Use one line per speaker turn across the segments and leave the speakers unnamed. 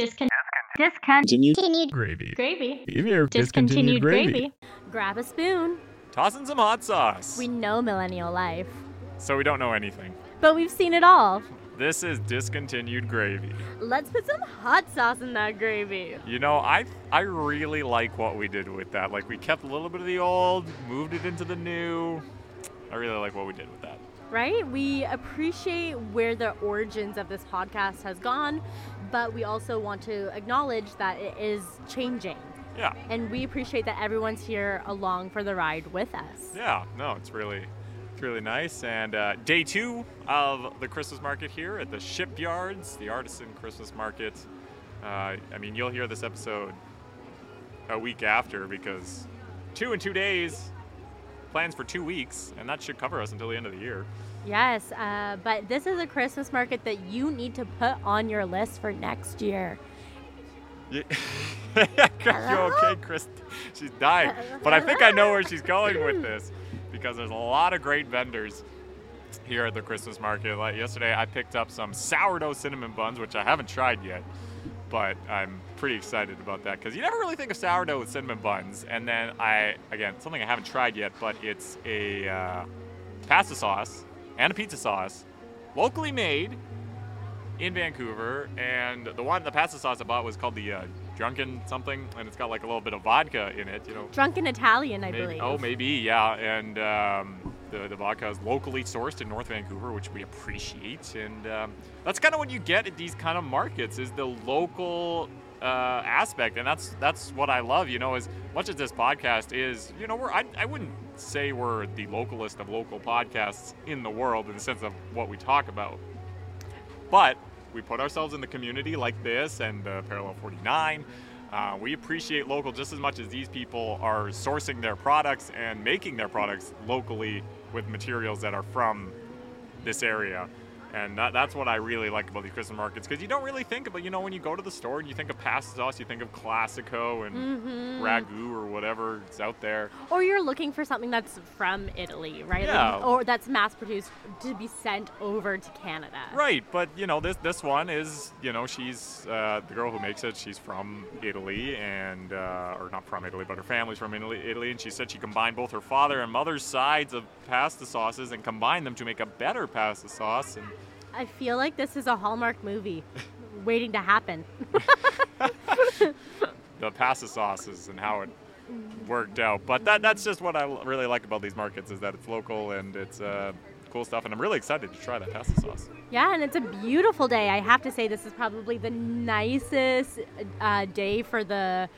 Discon- discon-
Continued
Gravy.
gravy.
Give me your
Discontinued gravy.
gravy.
Grab a spoon.
Tossing some hot sauce.
We know millennial life,
so we don't know anything.
but we've seen it all.
This is discontinued gravy.
Let's put some hot sauce in that gravy.
You know, I I really like what we did with that. Like we kept a little bit of the old, moved it into the new. I really like what we did with that.
Right? We appreciate where the origins of this podcast has gone, but we also want to acknowledge that it is changing.
Yeah.
And we appreciate that everyone's here along for the ride with us.
Yeah, no, it's really, it's really nice. And uh, day two of the Christmas market here at the shipyards, the artisan Christmas market. Uh, I mean, you'll hear this episode a week after because two in two days, plans for two weeks, and that should cover us until the end of the year.
Yes, uh, but this is a Christmas market that you need to put on your list for next year.
Yeah. you okay, Chris? She's dying. But I think I know where she's going with this because there's a lot of great vendors here at the Christmas market. Like yesterday, I picked up some sourdough cinnamon buns, which I haven't tried yet, but I'm pretty excited about that because you never really think of sourdough with cinnamon buns. And then I, again, something I haven't tried yet, but it's a uh, pasta sauce and a pizza sauce, locally made in Vancouver, and the one, the pasta sauce I bought was called the uh, Drunken something, and it's got like a little bit of vodka in it, you know.
Drunken Italian, I
Maybe,
believe.
oh, maybe, yeah. And um, the, the vodka is locally sourced in North Vancouver, which we appreciate. And um, that's kind of what you get at these kind of markets is the local uh, aspect, and that's that's what I love. You know, as much as this podcast is, you know, we're I, I wouldn't say we're the localist of local podcasts in the world in the sense of what we talk about, but we put ourselves in the community like this and uh, Parallel 49. Uh, we appreciate local just as much as these people are sourcing their products and making their products locally with materials that are from this area. And that, that's what I really like about these Christmas markets because you don't really think about, you know, when you go to the store and you think of pasta sauce, you think of Classico and
Mhm.
ragu or whatever is out there.
Or you're looking for something that's from Italy, right? Like,
Yeah.
or that's mass produced to be sent over to Canada.
Right, but you know this this one is you know she's uh, the girl who makes it. She's from Italy and uh, or not from Italy, but her family's from Italy, Italy. And she said she combined both her father and mother's sides of pasta sauces and combined them to make a better pasta sauce. And
I feel like this is a Hallmark movie waiting to happen.
the pasta sauces and how it worked out. But that that's just what I really like about these markets is that it's local and it's uh, cool stuff. And I'm really excited to try that pasta sauce.
Yeah, and it's a beautiful day. I have to say, this is probably the nicest uh, day for the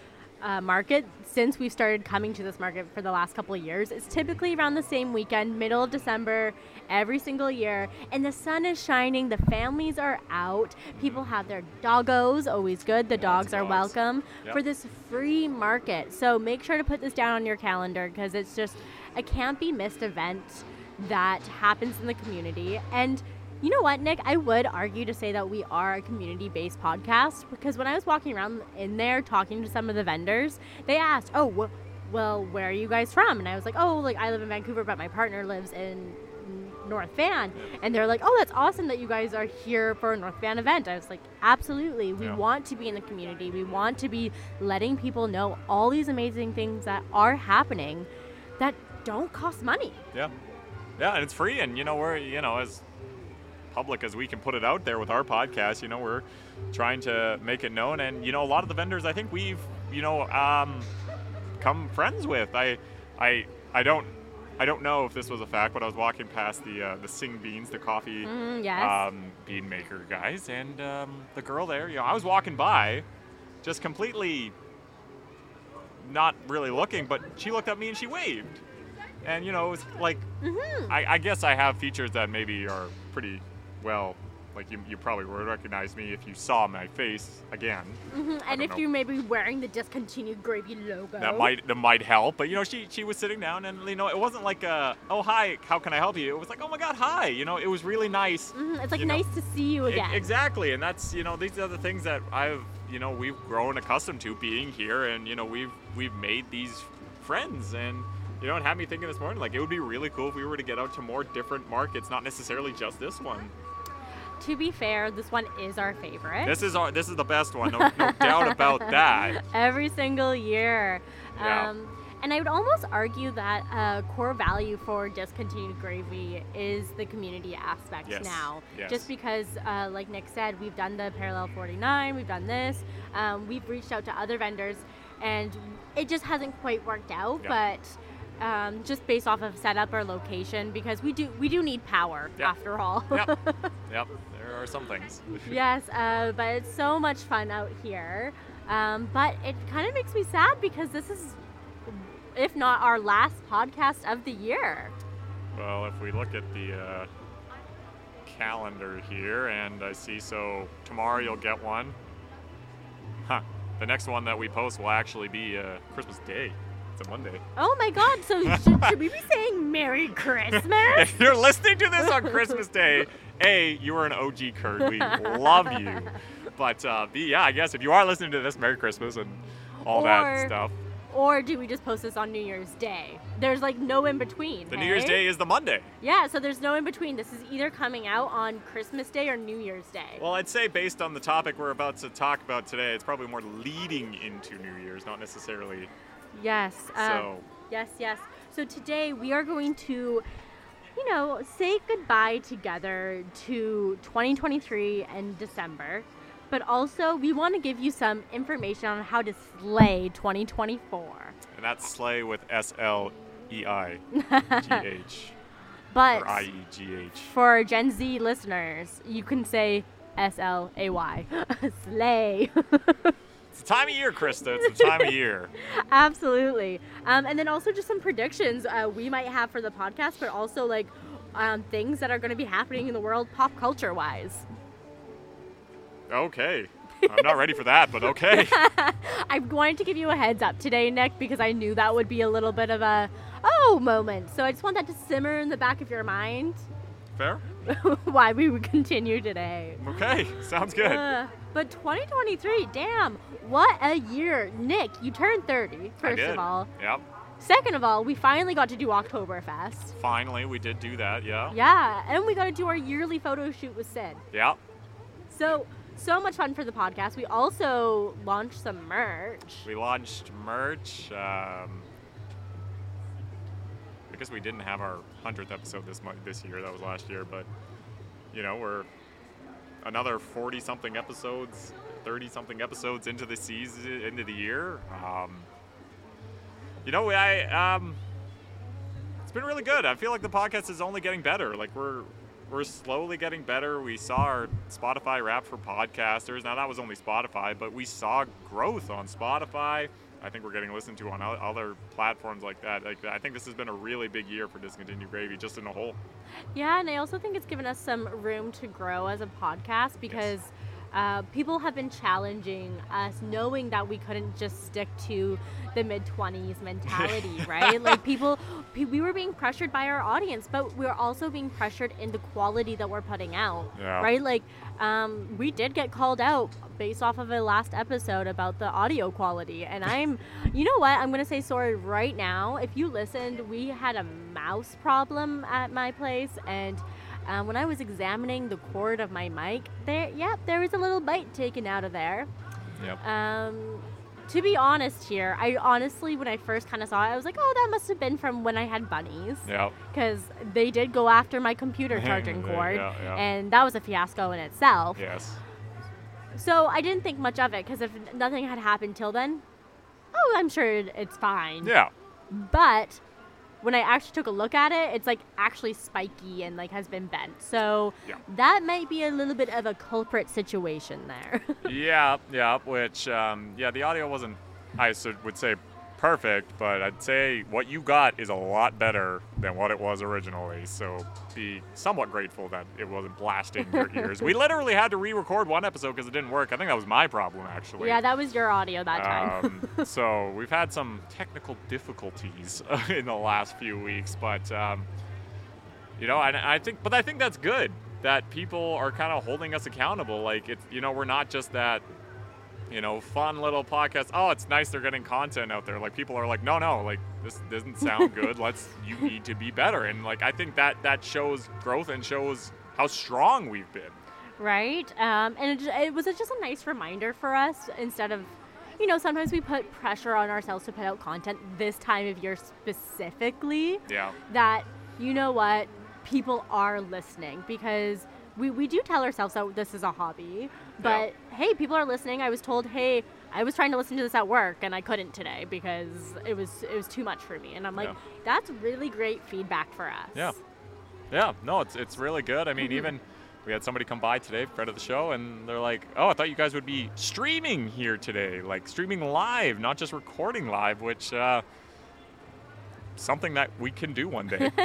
uh, market since we've started coming to this market for the last couple of years. It's typically around the same weekend, middle of December, every single year, and the sun is shining. The families are out. People have their doggos, always good. The dogs are
dogs.
welcome
Yep.
for this free market. So make sure to put this down on your calendar because it's just a can't be missed event that happens in the community. And you know what, Nick? I would argue to say that we are a community based podcast because when I was walking around in there talking to some of the vendors, they asked, Oh, wh- well, where are you guys from? And I was like, Oh, like I live in Vancouver, but my partner lives in North Van. And they're like, Oh, that's awesome that you guys are here for a North Van event. I was like, Absolutely. We
Yeah.
want to be in the community. We want to be letting people know all these amazing things that are happening that don't cost money.
Yeah, yeah, and it's free, and you know we're you know as public as we can put it out there with our podcast. You know we're trying to make it known, and you know a lot of the vendors I think we've you know um, come friends with. I I I don't. I don't know if this was a fact, but I was walking past the uh, the Sing Beans, the coffee
Mm, yes.
um, bean maker guys, and um, the girl there. You know, I was walking by, just completely not really looking, but she looked at me and she waved. And you know, it was like
Mhm.
I, I guess I have features that maybe are pretty well. Like you, you probably would recognize me if you saw my face again.
hmm And if
know.
you may be wearing the discontinued gravy logo,
That might that might help. But you know, she she was sitting down, and you know, it wasn't like a oh hi, how can I help you? It was like oh my god, hi. You know, it was really nice.
Mhm, It's like
you know,
nice to see you again.
exactly, and that's you know these are the things that I've you know we've grown accustomed to being here, and you know we've we've made these friends, and you know it had me thinking this morning like it would be really cool if we were to get out to more different markets, not necessarily just this one.
To be fair, this one is our favorite.
This is our this is the best one, no, no doubt about that.
Every single year.
Yeah.
Um, and I would almost argue that a core value for discontinued gravy is the community aspect
Yes,
now.
yes.
Just because, uh, like Nick said, we've done the Parallel 49, we've done this, um, we've reached out to other vendors, and it just hasn't quite worked out.
Yeah.
But um, just based off of setup or location, because we do we do need power after all.
Yep. Yep. There are some things.
yes, uh, but it's so much fun out here. Um, but it kind of makes me sad because this is, if not our last podcast of the year.
Well, if we look at the uh, calendar here, and I see so tomorrow you'll get one. Huh. The next one that we post will actually be uh, Christmas Day. It's a Monday.
Oh my God! So should, should we be saying Merry Christmas?
If you're listening to this on Christmas Day, A, you are an OG Kurt. We love you. But uh, B, yeah, I guess if you are listening to this, Merry Christmas and all
Or-
that stuff.
or do we just post this on New Year's Day? There's like no in between.
The New Year's? Day is the Monday.
Yeah, so there's no in between. This is either coming out on Christmas Day or New Year's Day.
Well, I'd say based on the topic we're about to talk about today, it's probably more leading into New Year's, not necessarily
yes. Uh,
so.
Yes, yes. So today we are going to, you know, say goodbye together to 2023 and December, but also we want to give you some information on how to slay 2024.
And that's Slay with S L E I G H.
But
Or I E G H.
for Gen Z listeners, you can say S L A Y. Slay.
The time of year, Krysta. It's the time of year.
Absolutely. Um, and then also just some predictions uh, we might have for the podcast, but also like um, things that are going to be happening in the world pop culture wise.
Okay. I'm not ready for that, but okay.
I wanted to give you a heads up today, Nick, because I knew that would be a little bit of a oh moment. So I just want that to simmer in the back of your mind
Fair?
why we would continue today.
Okay. Sounds good.
Uh, but 2023, damn, what a year. Nick, you turned 30,
I
first
did.
of all.
Yep.
Second of all, we finally got to do Oktoberfest.
Finally, we did do that. Yeah.
Yeah, and we got to do our yearly photo shoot with Sid.
Yeah.
So, so much fun for the podcast. We also launched some merch.
We launched merch. Um, guess we didn't have our hundredth episode this month, this year. That was last year, but you know we're another forty something episodes, thirty something episodes into the season, into the year. Um, you know, I um, it's been really good. I feel like the podcast is only getting better. Like we're we're slowly getting better. We saw our Spotify Wrap for podcasters. Now that was only Spotify, but we saw growth on Spotify. I think we're getting listened to on other platforms like that. Like I think this has been a really big year for Discontinued Gravy, just in a whole.
Yeah, and I also think it's given us some room to grow as a podcast because uh, people have been challenging us, knowing that we couldn't just stick to the mid 20s mentality, right? Like people, we were being pressured by our audience, but we are also being pressured in the quality that we're putting out,
Yeah.
right? Like um, we did get called out based off of a last episode about the audio quality, and I'm, you know what? I'm gonna say sorry right now. If you listened, we had a mouse problem at my place, and um, when I was examining the cord of my mic, there, yep, there was a little bite taken out of there.
Yep.
Um, to be honest here, I honestly, when I first kind of saw it, I was like, oh, that must have been from when I had bunnies.
Yep.
Because they did go after my computer charging cord,
yeah, yeah.
and that was a fiasco in itself.
Yes.
So I didn't think much of it because if nothing had happened till then, oh, I'm sure it's fine.
Yeah.
But when I actually took a look at it, it's like actually spiky and like has been bent. So
Yeah.
that might be a little bit of a culprit situation there.
yeah, yeah, which, um, yeah, the audio wasn't, I would say perfect, but I'd say what you got is a lot better than what it was originally. So be somewhat grateful that it wasn't blasting your ears. We literally had to re record one episode because it didn't work. I think that was my problem, actually.
yeah, that was your audio that time.
Um, so we've had some technical difficulties in the last few weeks, but um, you know, and I think, but I think that's good that people are kind of holding us accountable. Like it's, you know, we're not just that, you know, fun little podcast. Oh, it's nice they're getting content out there. Like people are like, no, no, like this doesn't sound good. Let's, you need to be better. And like I think that that shows growth and shows how strong we've been.
right? Um, and it, it was just a nice reminder for us instead of, you know, sometimes we put pressure on ourselves to put out content this time of year specifically.
Yeah.
That, you know what, people are listening because we, we do tell ourselves that this is a hobby, but hey, people are listening. I was told, hey, I was trying to listen to this at work and I couldn't today because it was it was too much for me. And I'm like,
Yeah.
that's really great feedback for us.
Yeah. Yeah, no, it's it's really good. I mean, even we had somebody come by today, friend of the show, and they're like, "Oh, I thought you guys would be streaming here today, like streaming live, not just recording live," which uh, something that we can do one day.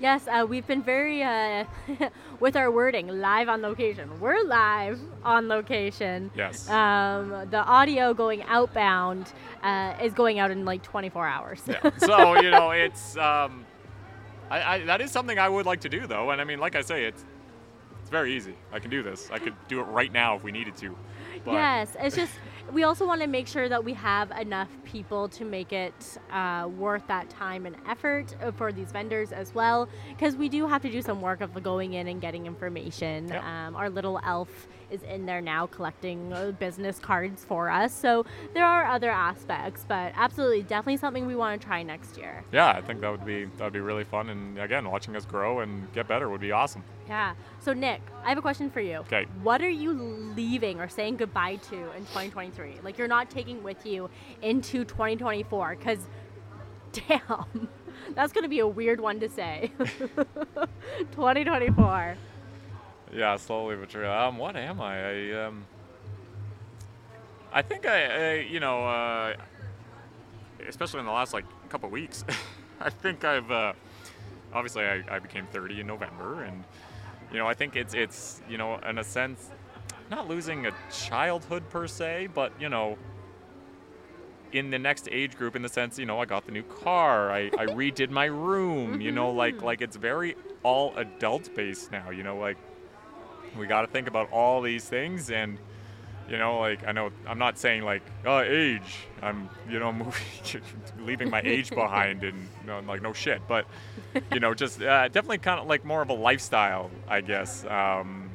Yes, uh, we've been very uh, with our wording, live on location. We're live on location.
yes.
Um, the audio going outbound uh, is going out in like 24 hours.
yeah. So you know, it's um, I, I that is something I would like to do though, and I mean, like I say, it's it's very easy. I can do this. I could do it right now if we needed to. But
Yes, it's just we also want to make sure that we have enough people to make it uh, worth that time and effort uh, for these vendors as well, because we do have to do some work of going in and getting information.
Yep.
Um, our little elf is in there now collecting uh, business cards for us, so there are other aspects, but absolutely, definitely something we want to try next year.
yeah, I think that would be that would be really fun, and again, watching us grow and get better would be awesome.
Yeah. So Nick, I have a question for you.
Okay.
What are you leaving or saying goodbye to in 2023? Like you're not taking with you into 2024 cuz damn. That's going to be a weird one to say. 2024.
Yeah, slowly but surely. Um, what am I? I um, I think I, I you know, uh, especially in the last like couple weeks, I think I've uh, obviously I, I became 30 in November, and you know I think it's it's you know in a sense not losing a childhood per se, but you know in the next age group in the sense you know I got the new car, I, I redid my room, you know like like it's very all adult based now, you know like we got to think about all these things and you know like i know i'm not saying like uh, age i'm you know moving leaving my age behind and you know, like no shit but you know just uh, definitely kind of like more of a lifestyle i guess um,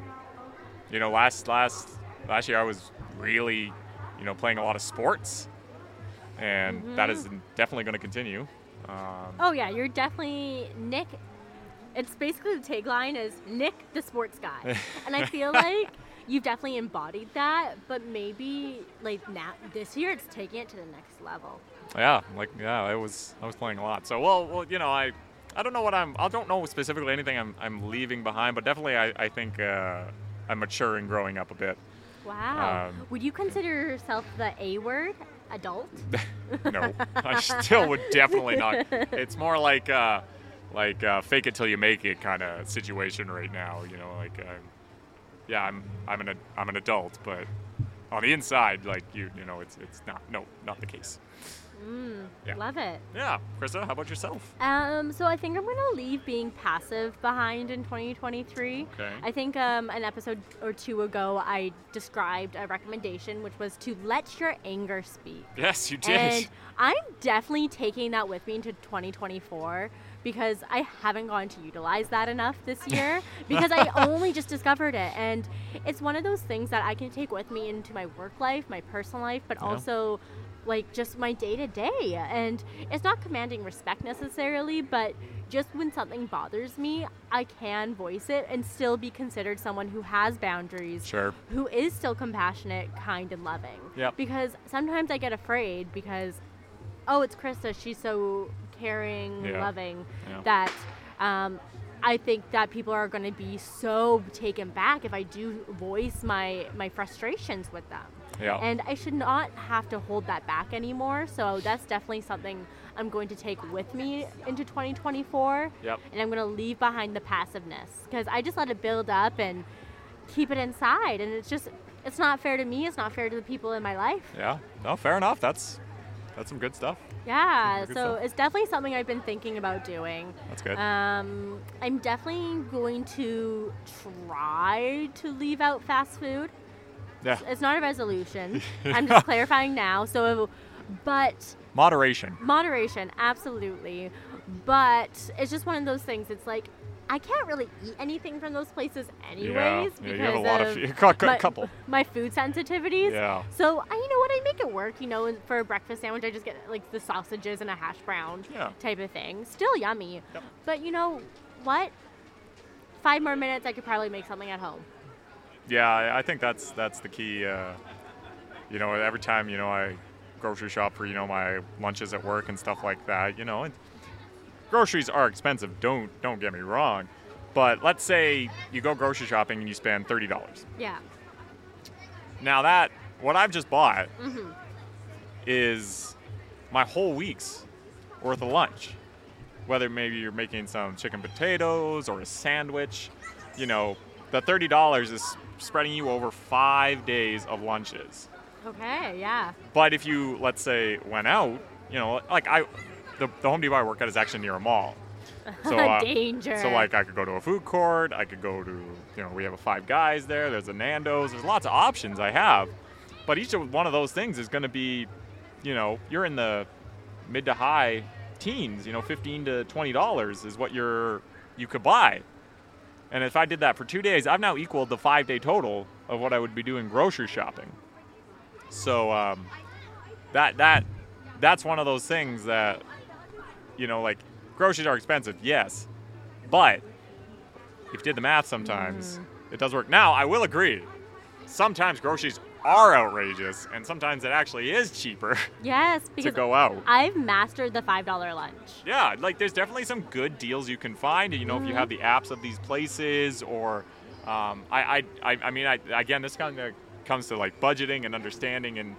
you know last last last year i was really you know playing a lot of sports and that is definitely going to continue um,
Oh yeah, you're definitely Nick. It's basically the tagline is Nick the sports guy. and I feel like you've definitely embodied that, but maybe like now this year it's taking it to the next level.
Yeah, like yeah, I was I was playing a lot. So well, well, you know, I I don't know what I'm I don't know specifically anything I'm I'm leaving behind, but definitely I I think uh, I'm maturing, growing up a bit.
Wow.
Um,
Would you consider yourself the A word, adult?
no, I still would definitely not. It's more like uh, like uh, fake it till you make it kind of situation right now. You know, like uh, yeah, I'm I'm an I'm an adult, but on the inside, like you you know, it's it's not no not the case.
Mm,
Yeah.
Love it.
Yeah, Krysta, how about yourself?
Um, so I think I'm gonna leave being passive behind in 2023.
Okay.
I think um, an episode or two ago I described a recommendation, which was to let your anger speak.
Yes, you did.
And I'm definitely taking that with me into 2024 because I haven't gone to utilize that enough this year because I only just discovered it. And it's one of those things that I can take with me into my work life, my personal life, but
Yeah.
also like just my day to day. And it's not commanding respect necessarily, but just when something bothers me, I can voice it and still be considered someone who has boundaries
Sure.
who is still compassionate, kind, and loving.
Yep.
Because sometimes I get afraid because, oh, it's Krysta. She's so caring,
Yeah.
loving
Yeah.
that um, I think that people are going to be so taken back if I do voice my my frustrations with them.
Yeah.
And I should not have to hold that back anymore. So that's definitely something I'm going to take with me into 2024
Yep.
and I'm going to leave behind the passiveness because I just let it build up and keep it inside and it's just it's not fair to me it's not fair to the people in my life
Yeah. No, fair enough. That's that's some good stuff.
yeah
Good
so
stuff.
it's definitely something I've been thinking about doing
That's good.
um, I'm definitely going to try to leave out fast food
yeah.
it's not a resolution I'm just clarifying now so but
Moderation.
moderation absolutely but it's just one of those things it's like I can't really eat anything from those places anyways
yeah,
because
you have a lot of,
of my,
a couple.
my food sensitivities.
Yeah.
So I, you know what, I make it work. You know, for a breakfast sandwich, I just get like the sausages and a hash brown
Yeah.
type of thing. Still yummy.
Yep.
But you know what? Five more minutes, I could probably make something at home.
Yeah, I think that's that's the key. Uh, you know, every time you know I grocery shop for you know my lunches at work and stuff like that. You know, and groceries are expensive. Don't don't get me wrong, but let's say you go grocery shopping and you spend thirty dollars.
Yeah.
Now that what I've just bought
Mhm.
is my whole week's worth of lunch. Whether maybe you're making some chicken potatoes or a sandwich, you know, the thirty dollars is spreading you over five days of lunches.
Okay. Yeah.
But if you, let's say, went out, you know, like I, the, the Home Depot I work at is actually near a mall. So, uh,
Danger.
So like I could go to a food court, I could go to, you know, we have a Five Guys there. There's a Nando's. There's lots of options I have, but each of one of those things is going to be, you know, you're in the mid to high teens. You know, 15 to 20 dollars is what you're you could buy. And if I did that for two days, I've now equaled the five day total of what I would be doing grocery shopping. So um, that that that's one of those things that you know, like groceries are expensive, yes, but if you did the math, sometimes it does work. Now, I will agree. Sometimes groceries are outrageous, and sometimes it actually is cheaper
yes,
to go out.
I've mastered the five dollar lunch.
Yeah, like there's definitely some good deals you can find. You know, if you have the apps of these places, or um, I, I, I, mean, I, again, this kind of comes to like budgeting and understanding and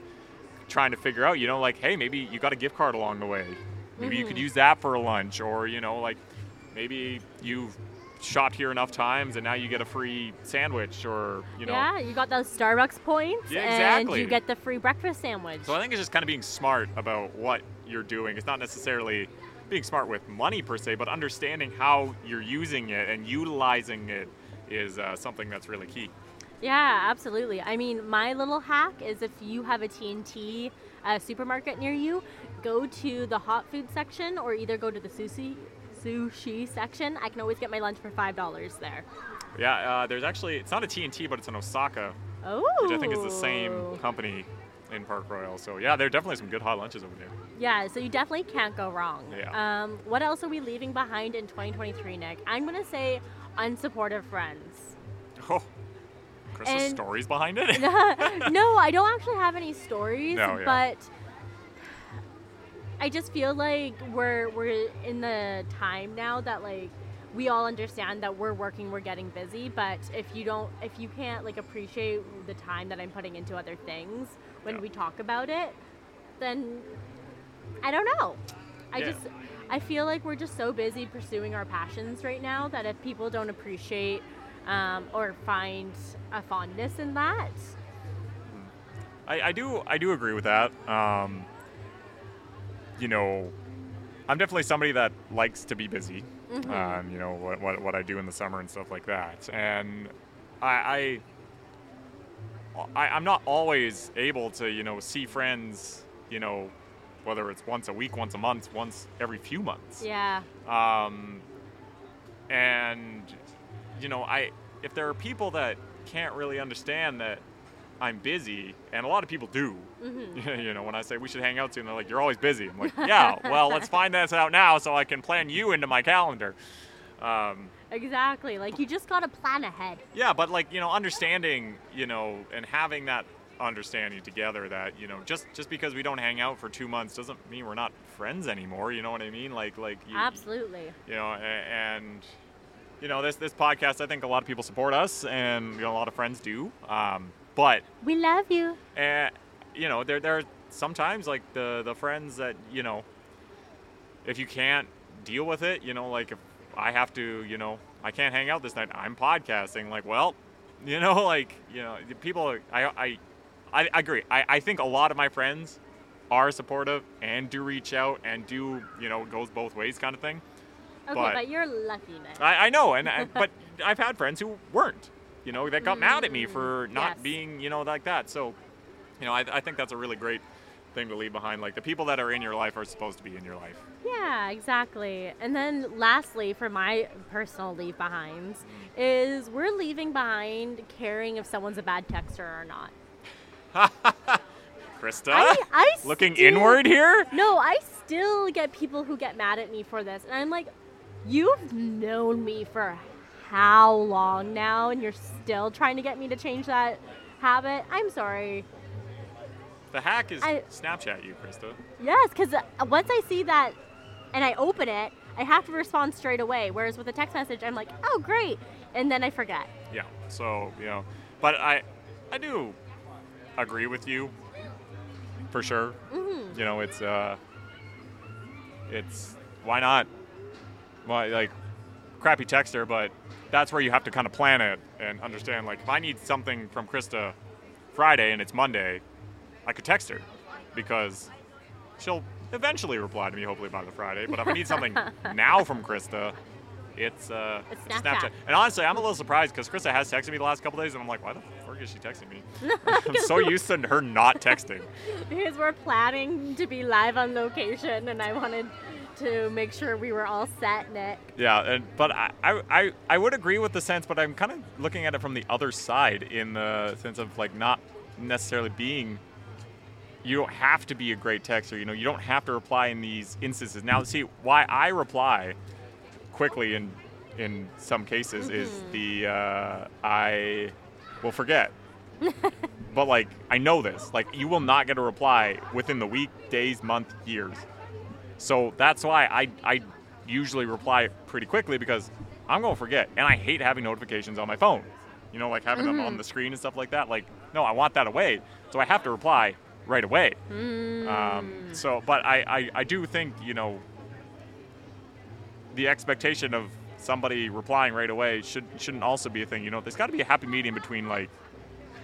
trying to figure out. You know, like, hey, maybe you got a gift card along the way. Maybe you could
Mhm.
use that for a lunch, or you know, like maybe you've shopped here enough times and now you get a free sandwich, or you know.
yeah, you got those Starbucks points,
Yeah,
and you get the free breakfast sandwich.
So I think it's just kind of being smart about what you're doing. It's not necessarily being smart with money per se, but understanding how you're using it and utilizing it is uh, something that's really key.
Yeah, absolutely. I mean, my little hack is if you have a T&T uh, supermarket near you, go to the hot food section or either go to the sushi sushi section. I can always get my lunch for five dollars there.
Yeah, uh, there's actually it's not a T&T, but it's an Osaka,
Oh,
which I think is the same company in Park Royal. So yeah, there are definitely some good hot lunches over there.
Yeah, so you definitely can't go wrong.
Yeah.
Um, what else are we leaving behind in 2023, Nick? I'm gonna say unsupportive friends.
Oh, Chris's
And-
stories behind it.
no, I don't actually have any stories,
No, yeah.
but I just feel like we're we're in the time now that like we all understand that we're working, we're getting busy, but if you don't if you can't like appreciate the time that I'm putting into other things when
Yeah.
we talk about it, then I don't know. I
Yeah.
just I feel like we're just so busy pursuing our passions right now that if people don't appreciate um, or find a fondness in that,
I, I do I do agree with that. Um, you know, I'm definitely somebody that likes to be busy.
Mhm.
Um, you know what, what what I do in the summer and stuff like that, and I, I I I'm not always able to you know see friends you know whether it's once a week, once a month, once every few months.
yeah.
Um, and you know, I if there are people that can't really understand that I'm busy, and a lot of people do.
Mhm.
you know, when I say we should hang out soon, they're like, "You're always busy." I'm like, "Yeah, well, let's find this out now so I can plan you into my calendar." Um,
Exactly. Like you just gotta plan ahead.
yeah, but like you know, understanding, you know, and having that understanding together that you know, just just because we don't hang out for two months doesn't mean we're not friends anymore. You know what I mean? Like like you,
Absolutely.
you know, and you know, this this podcast, I think a lot of people support us, and you know, a lot of friends do. Um, but
We love you.
uh, you know, there there are sometimes like the the friends that you know, if you can't deal with it, you know, like if I have to, you know, I can't hang out this night. I'm podcasting. Like, well, you know, like you know, people. I I I agree. I I think a lot of my friends are supportive and do reach out and do you know it goes both ways kind of thing.
Okay,
But-
but, you're lucky, Nick.
I, I know, and I, but I've had friends who weren't, you know, that got mad at me
Mm,
for not
yes.
being, you know, like that. So, you know, I, I think that's a really great thing to leave behind. Like the people that are in your life are supposed to be in your life.
Yeah, exactly. And then lastly, for my personal leave behinds, is we're leaving behind caring if someone's a bad texter or not.
Krysta,
I, I
looking
still-
inward here.
No, I still get people who get mad at me for this. And I'm like, you've known me for how long now and you're still trying to get me to change that habit? I'm sorry.
The hack is
I-
Snapchat you, Krysta.
Yes, because once I see that and I open it, I have to respond straight away. Whereas with a text message, I'm like, oh, great. And then I forget.
Yeah. So you know, but I, I do agree with you. For sure.
hmm
You know, it's uh, it's why not? Why like crappy texter, but that's where you have to kind of plan it and understand. Like, if I need something from Krysta Friday and it's Monday, I could text her because she'll eventually reply to me, hopefully by the Friday. But if I need something now from Krysta, it's uh,
It's Snapchat.
And honestly, I'm a little surprised because Krysta has texted me the last couple days, and I'm like, why the fuck is she texting me? I'm so used to her not texting.
Because we're planning to be live on location and I wanted to make sure we were all set, Nick.
Yeah, and but I, I, I, would agree with the sense, but I'm kind of looking at it from the other side in the sense of like not necessarily being. You don't have to be a great texter. You know, you don't have to reply in these instances. Now, see why I reply quickly in in some cases is
Mhm.
the uh, I will forget. but like I know this. Like you will not get a reply within the week, days, month, years. So that's why I I usually reply pretty quickly because I'm gonna forget, and I hate having notifications on my phone. You know, like having them on
Mhm.
the screen and stuff like that. Like, no, I want that away, so I have to reply right away. Um,
Mm.
so, but I, I I do think you know the expectation of somebody replying right away should shouldn't also be a thing. You know, there's got to be a happy medium between like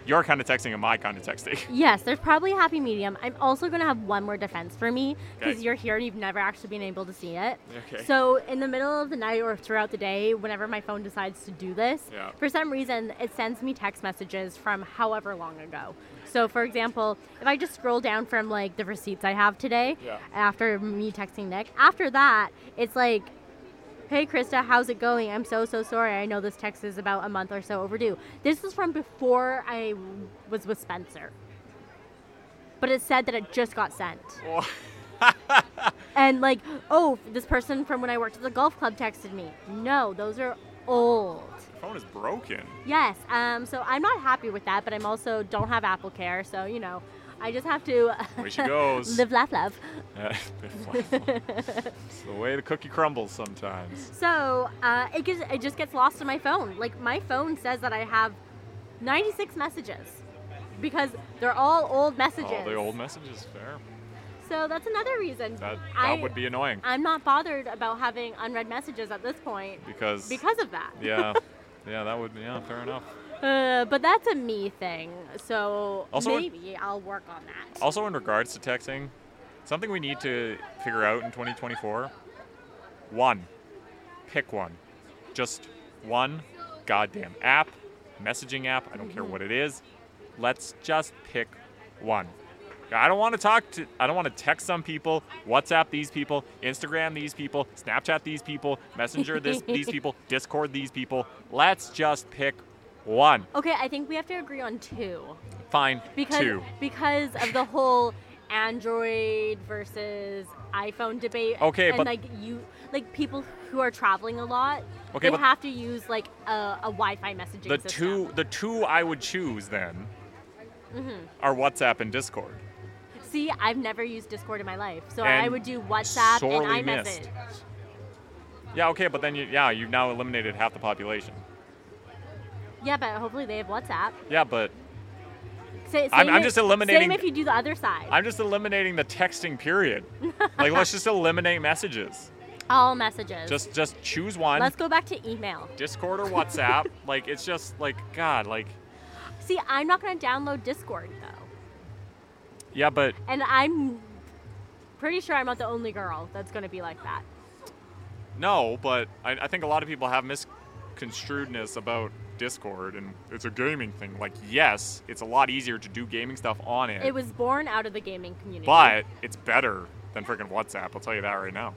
your kind of texting and my kind of texting.
Yes, there's probably a happy medium. I'm also going to have one more defense for me because
Okay.
you're here and you've never actually been able to see it.
Okay.
So, in the middle of the night or throughout the day, whenever my phone decides to do this,
Yeah.
for some reason, it sends me text messages from however long ago. So, for example, if I just scroll down from like the receipts I have today
Yeah.
after me texting Nick, after that, it's like, Hey Krysta, how's it going? I'm so so sorry. I know this text is about a month or so overdue. This is from before I was with Spencer. But it said that it just got sent. And like, oh, this person from when I worked at the golf club texted me. No, those are old.
phone is broken.
Yes. Um. So I'm not happy with that, but I'm also don't have Apple Care, so you know, I just have to
Way she goes.
live, laugh, love.
it's the way the cookie crumbles sometimes.
So uh, it gets it just gets lost in my phone. Like my phone says that I have 96 messages because they're all old messages.
All the old messages, fair.
So that's another reason.
That
I,
would be annoying
I'm not bothered about having unread messages at this point
because
because of that.
yeah, yeah, that would yeah, fair enough.
Uh, but that's a me thing. So
Also-
maybe I'll work on that.
Also, in regards to texting, something we need to figure out in 2024. One, pick one, just one goddamn app, messaging app. I don't care what it is. Let's just pick one. I don't want to talk to. I don't want to text some people, WhatsApp these people, Instagram these people, Snapchat these people, Messenger this these people, Discord these people. Let's just pick one.
Okay, I think we have to agree on two
Fine.
because
two.
because of the whole Android versus iPhone debate.
Okay,
and
but-
like you, like people who are traveling a lot,
Okay,
they have to use like a, a Wi-Fi messaging
The
system.
two the two I would choose then
Mhm.
are WhatsApp and Discord.
See, I've never used Discord in my life, so I would do WhatsApp and iMessage.
missed. Yeah, okay, but then you, yeah, you've now eliminated half the population.
Yeah, but hopefully they have WhatsApp.
Yeah, but I'm- I'm
if-
just eliminating-
Same if you do the other side.
I'm just eliminating the texting period. like let's just eliminate messages.
All messages.
Just just choose one.
Let's go back to email.
Discord or WhatsApp. like it's just like God, like
See, I'm not going to download Discord though,
yeah, but
and I'm pretty sure I'm not the only girl that's going to be like that.
no, but I, I think a lot of people have misconstruedness about Discord and it's a gaming thing. Like, yes, it's a lot easier to do gaming stuff on it,
It was born out of the gaming community.
but it's better than freaking WhatsApp. I'll tell you that right now.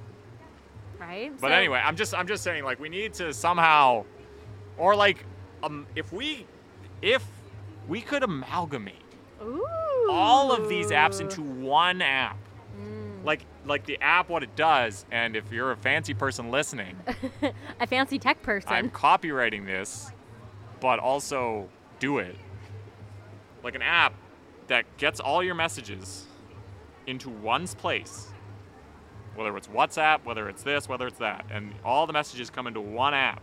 right?
But
So-
anyway, I'm just I'm just saying like we need to somehow, or like um if we if we could amalgamate
Ooh.
all of these apps into one app.
Mm.
Like like the app what it does and if you're a fancy person listening,
a fancy tech person.
I'm copywriting this but also do it. Like an app that gets all your messages into one place. Whether it's WhatsApp, whether it's this, whether it's that, and all the messages come into one app.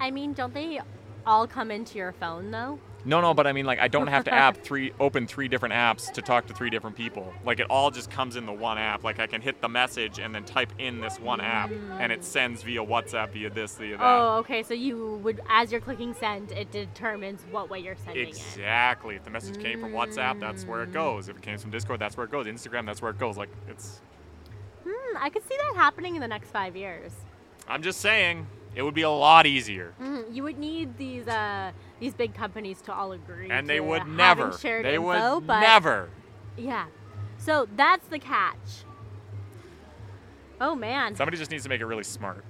I mean, don't they all come into your phone though?
No, no, but I mean, like, I don't have to app three, open three different apps to talk to three different people. Like, it all just comes in the one app. Like, I can hit the message and then type in this one app, and it sends via WhatsApp, via this, via that.
Oh, okay. So you would, as you're clicking send, it determines what way you're sending it.
Exactly. If the message came from WhatsApp, that's where it goes. If it came from Discord, that's where it goes. Instagram, that's where it goes. Like, it's.
Hmm, I could see that happening in the next five years.
I'm just saying, it would be a lot easier.
Mm, you would need these uh, these big companies to all agree.
And they would never.
Shared
They
info,
would
but
never.
Yeah. So that's the catch. Oh man.
Somebody just needs to make it really smart.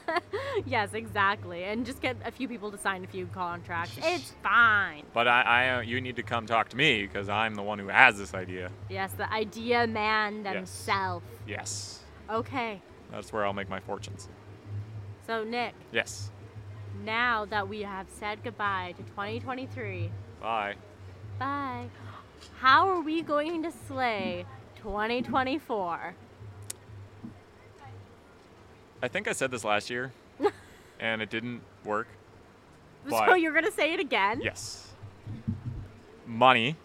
yes, exactly. And just get a few people to sign a few contracts. It's fine.
But I, I, uh, you need to come talk to me because I'm the one who has this idea.
Yes, the idea man
Yes.
themselves.
Yes.
Okay.
That's where I'll make my fortunes.
So Nick,
Yes.
Now that we have said goodbye to 2023,
Bye.
bye. How are we going to slay 2024?
I think I said this last year, and it didn't work.
so you're gonna say it again?
Yes. Money.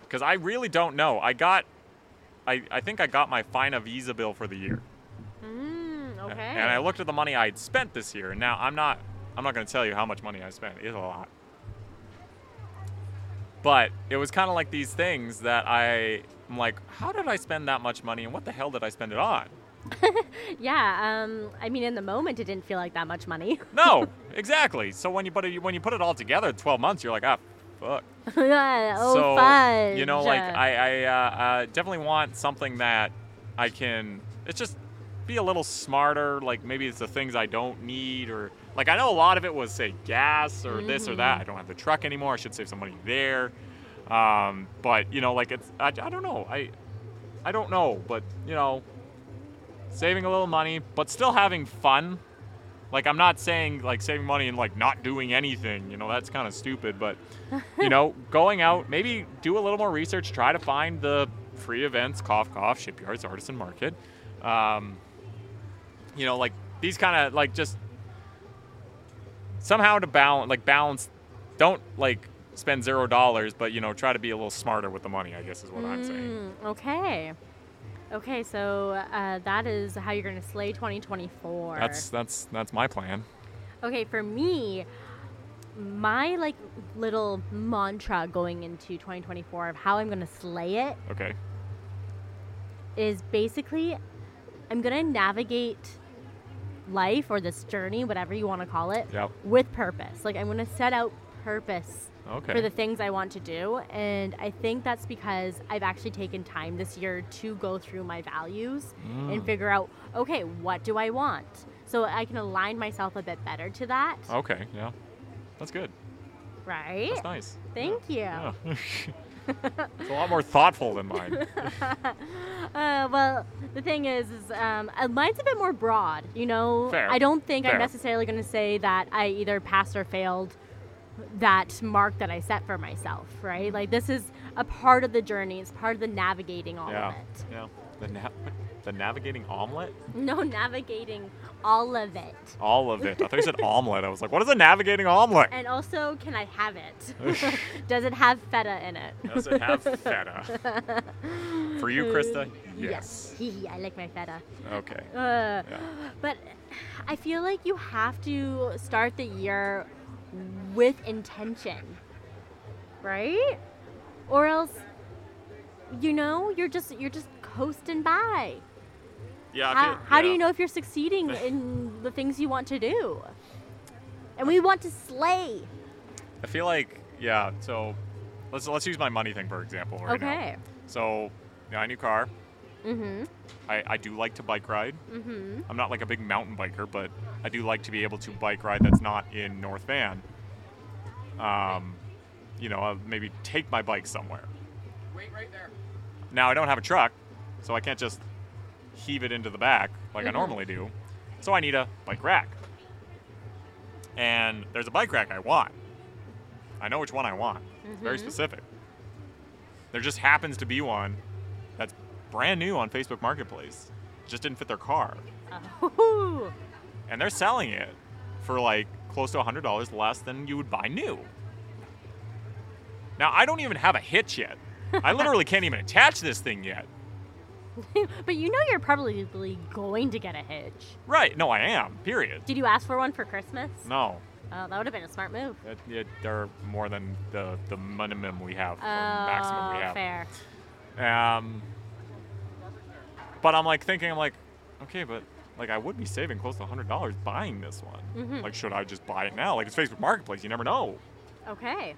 Because I really don't know. I got, I, I think I got my Fina Visa bill for the year.
Okay.
And I looked at the money I had spent this year, and now I'm not, I'm not going to tell you how much money I spent. It's a lot. But it was kind of like these things that I, I'm like, how did I spend that much money, and what the hell did I spend it on?
yeah. Um. I mean, in the moment, it didn't feel like that much money.
No, exactly. So when you put it, when you put it all together, 12 months, you're like, ah, fuck.
oh,
so
fudge.
you know like i, I uh, uh, definitely want something that i can it's just be a little smarter like maybe it's the things i don't need or like i know a lot of it was say gas or this or that. I don't have the truck anymore. I should save some money there. Um, but you know like it's I, I don't know. I i don't know. But you know saving a little money but still having fun. Like i'm not saying like saving money and like not doing anything. You know that's kind of stupid. But you know going out maybe do a little more research. Try to find the free events cough cough shipyards artisan market. Um, you know like these kind of like just somehow to balance like balance don't like spend zero dollars but you know try to be a little smarter with the money i guess is what i'm saying
Mm, okay. Okay, so uh, that is how you're gonna slay 2024.
that's that's that's my plan
Okay, for me, my like little mantra going into 2024 of how I'm gonna slay it
okay
is basically I'm gonna navigate life or this journey, whatever you want to call it,
Yep.
with purpose. Like I'm gonna set out purpose
okay
for the things I want to do. And I think that's because I've actually taken time this year to go through my values and
Mm.
figure out, okay, what do I want? So I can align myself a bit better to that,
okay yeah that's good
right?
that's nice
Thank you.
yeah. it's a lot more thoughtful than mine
Uh, well, the thing is, is um, uh, mine's a bit more broad. You know,
Fair.
I don't think
Fair.
I'm necessarily going to say that I either passed or failed that mark that I set for myself. Right? Like this is a part of the journey. It's part of the navigating all
yeah
of it.
yeah the, na- the navigating omelet
No, navigating all of it.
All of it. I thought you said omelet. I was like, what is a navigating omelet?
And also, can I have it? Does it have feta in it?
Does it have feta? For you, Krysta? Yes.
Yes. I like my feta.
Okay.
Uh, But I feel like you have to start the year with intention, right? Or else, you know, you're just you're just coasting by.
Yeah.
How,
feel-
how do you know if you're succeeding in the things you want to do. And we want to slay.
I feel like yeah. So let's let's use my money thing for example right now.
okay.
So, yeah, I new car.
Mm-hmm.
I, I do like to bike ride.
Mm-hmm.
I'm not like a big mountain biker, but I do like to be able to bike ride that's not in North Van. Um, you know, I'll maybe take my bike somewhere.
Wait right there.
Now I don't have a truck, so I can't just heave it into the back like I
Mhm.
normally do. So I need a bike rack. And there's a bike rack I want. I know which one I want. It's very
Mhm.
specific. There just happens to be one that's brand new on Facebook Marketplace. Just didn't fit their car.
Oh.
And they're selling it for like close to $100 less than you would buy new. Now, I don't even have a hitch yet. I literally can't even attach this thing yet.
but you know you're probably going to get a hitch.
Right. No, I am. Period.
Did you ask for one for Christmas?
No.
Oh, that would have been a smart move.
It, it, they're more than the, the minimum we have,
Oh,
maximum we have.
fair.
Um, but I'm like thinking, I'm like, okay, but like I would be saving close to $100 buying this one.
Mhm.
Like, should I just buy it now? Like, it's Facebook Marketplace. You never know.
Okay.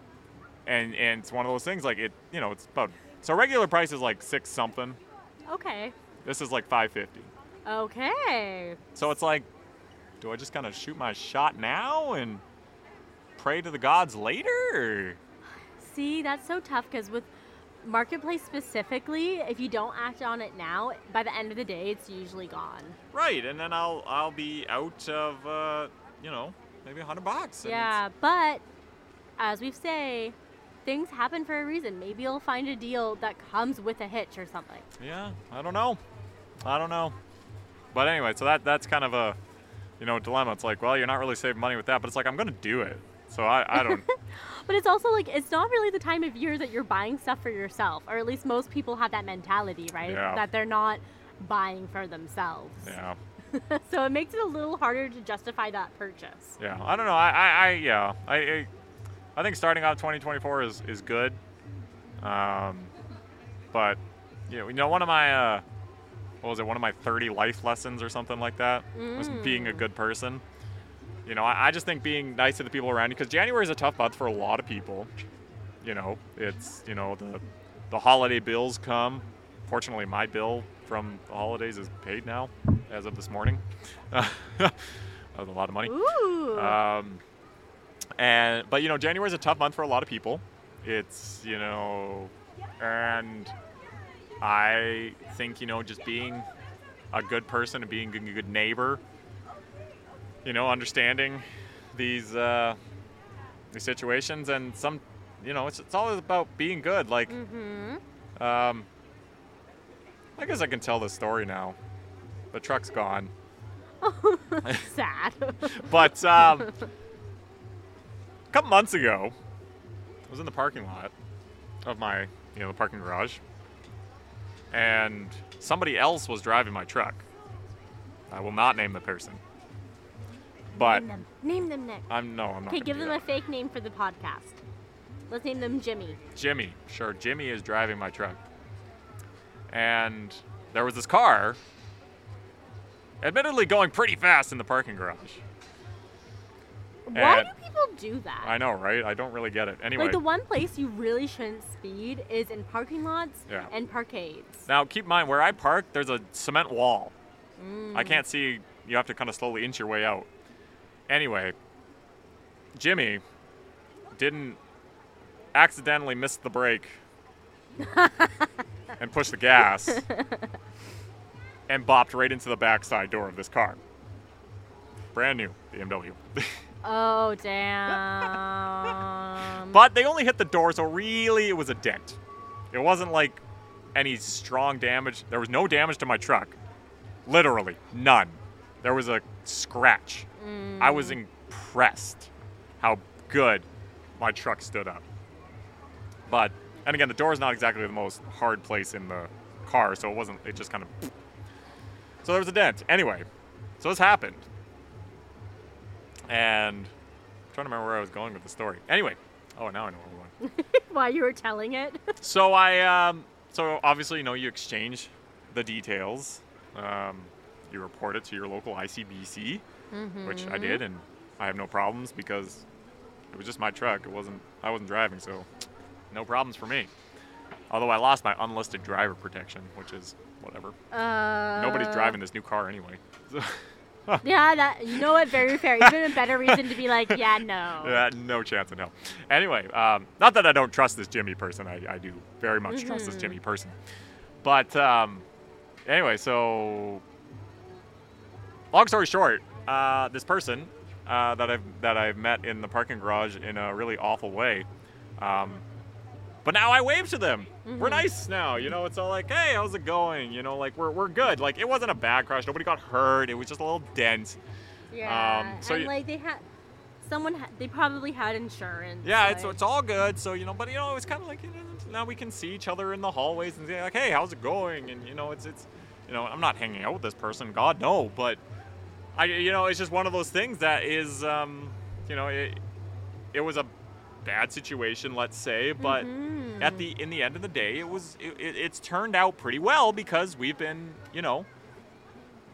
And and it's one of those things like it, you know, it's about so regular price is like six something.
Okay.
This is like 550.
Okay.
So it's like, do I just kind of shoot my shot now and pray to the gods later? Or?
See, that's so tough because with Marketplace specifically, if you don't act on it now, by the end of the day, it's usually gone.
Right, and then I'll I'll be out of uh, you know maybe a hundred bucks.
Yeah, but as we say, things happen for a reason. Maybe you'll find a deal that comes with a hitch or something.
Yeah, I don't know. I don't know. But anyway, so that that's kind of a you know dilemma. It's like, well, you're not really saving money with that, but it's like I'm gonna do it. So I, I don't.
But it's also like it's not really the time of year that you're buying stuff for yourself, or at least most people have that mentality, right?
Yeah.
That they're not buying for themselves.
yeah,
so it makes it a little harder to justify that purchase.
yeah. I don't know. I, I, I yeah. I, I, I think starting out 2024 is is good. Um, but you know, you know, one of my uh, what was it? One of my 30 life lessons or something like that was being a
Mm.
good person. You know, I, I just think being nice to the people around you because January is a tough month for a lot of people. You know, it's you know the the holiday bills come. Fortunately, my bill from the holidays is paid now, as of this morning. that was a lot of money. And but you know, January is a tough month for a lot of people. It's you know, and I think you know, just being a good person and being a good neighbor. You know, understanding these uh, these situations and some, you know, it's it's all about being good. Like,
mm-hmm.
um, I guess I can tell the story now. The truck's gone.
Sad.
But um, a couple months ago, I was in the parking lot of my, you know, the parking garage, and somebody else was driving my truck. I will not name the person, but
name them. Name them, Nick.
I'm no, I'm not.
Okay,
gonna
give
do
them a
that.
fake name for the podcast. Let's name them Jimmy.
Jimmy. Sure, Jimmy is driving my truck, and there was this car, admittedly going pretty fast in the parking garage.
Why
And-
do people do that?
I know, right? I don't really get it. Anyway,
Like the one place you really shouldn't speed is in parking lots
Yeah.
and parkades.
Now, keep in mind where I park, there's a cement wall.
Mm.
I can't see. You have to kind of slowly inch your way out. Anyway, Jimmy didn't accidentally miss the brake and push the gas and bopped right into the backside door of this car. Brand new BMW.
Oh damn.
but they only hit the door, so really it was a dent. It wasn't like any strong damage. There was no damage to my truck. Literally, none. There was a scratch. I was mm. impressed how good my truck stood up. But, and again, the door is not exactly the most hard place in the car, so it wasn't, it just kind of. So there was a dent. Anyway, so this happened. And I'm trying to remember where I was going with the story. Anyway, oh, now I know where we're going.
While you were telling it.
So I, um, so obviously, you know, you exchange the details. Um, you report it to your local ICBC. which I did, and I have no problems because it was just my truck. It wasn't I wasn't driving, so no problems for me. Although I lost my unlisted driver protection, which is whatever.
Uh,
Nobody's driving this new car anyway.
Yeah, that you know what? Very fair. Even a better reason to be like, yeah, no.
Yeah, no chance in hell. Anyway, um, not that I don't trust this Jimmy person. I, I do very much trust this
Mhm.
Jimmy person. But um, anyway, so long story short, uh, this person uh, that I've that I've met in the parking garage in a really awful way. Um, but now I wave to them. We're
Mhm.
nice now. You know, it's all like, hey, how's it going? You know, like we're, we're good. Like it wasn't a bad crash. Nobody got hurt. It was just a little dent.
Yeah.
Um, so
and
you-
like they had, someone ha- they probably had insurance.
Yeah, it's,
like-
it's all good. So, you know, but, you know, it's kind of like, you know, now we can see each other in the hallways and say, like, hey, how's it going? And, you know, it's, it's, you know, I'm not hanging out with this person. God, no. But, I, you know, it's just one of those things that is, um, you know, it, it was a bad situation, let's say. But
Mhm.
at the, in the end of the day, it was, it, it, it's turned out pretty well because we've been, you know,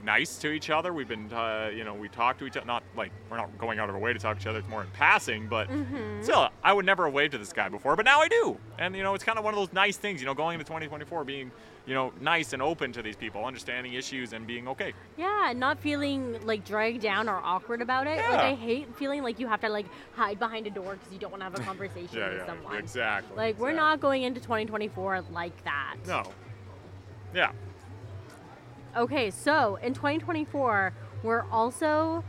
nice to each other. We've been, uh, you know, we talk to each other. Not like we're not going out of our way to talk to each other. It's more in passing, but
Mhm.
still, I would never have waved to this guy before, but now I do. And you know, it's kind of one of those nice things. You know, going into 2024, being, you know, nice and open to these people, understanding issues, and being okay.
Yeah, not feeling like dragged down or awkward about it. Like
Yeah.
I hate feeling like you have to like hide behind a door because you don't want to have a conversation
Yeah,
with
yeah,
someone.
exactly.
Like we're not going into 2024 like that.
No. Yeah.
Okay, so in 2024, we're also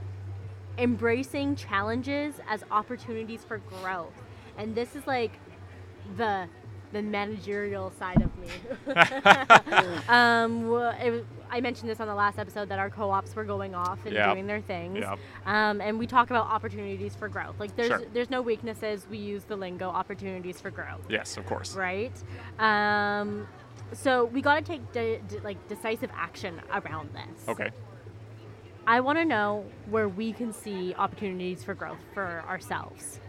embracing challenges as opportunities for growth. And this is like the the managerial side of me. um, well, it, I mentioned this on the last episode that our co-ops were going off and
Yep.
doing their things.
Yep.
Um, and we talk about opportunities for growth. Like there's
Sure.
there's no weaknesses. We use the lingo opportunities for growth
Yes, of course.
right? Um, so we got to take de- de- like decisive action around this.
Okay.
I want to know where we can see opportunities for growth for ourselves.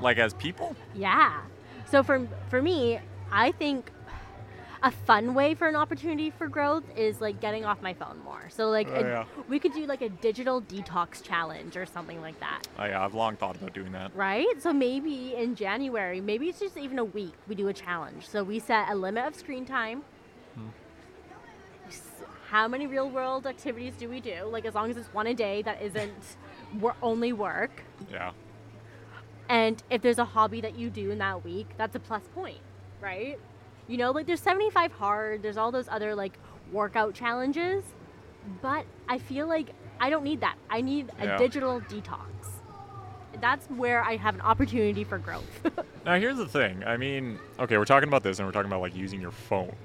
Like as people?
Yeah. So for for me, I think a fun way for an opportunity for growth is like getting off my phone more. So like
Oh,
a-
yeah.
we could do like a digital detox challenge or something like that.
Oh, yeah, I've long thought about doing that.
Right? So maybe in January, maybe it's just even a week, we do a challenge. So we set a limit of screen time. S- How many real world activities do we do? Like, as long as it's one a day that isn't wor- only work.
Yeah.
And if there's a hobby that you do in that week, that's a plus point, right? You know, like there's 75 hard, there's all those other like workout challenges. But I feel like I don't need that. I need a
Yeah.
digital detox. That's where I have an opportunity for growth.
Now, here's the thing. I mean, okay, we're talking about this and we're talking about like using your phone.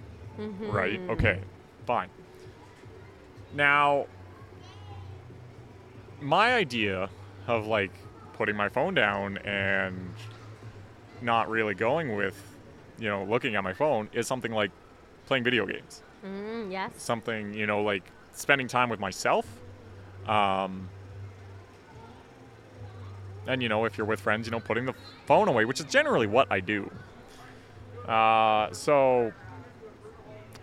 Right?
Mhm.
Okay, fine. Now, my idea of like putting my phone down and not really going with, you know, looking at my phone is something like playing video games.
Mm, yes.
Something, you know, like spending time with myself. Um, and, you know, if you're with friends, you know, putting the phone away, which is generally what I do. Uh, so,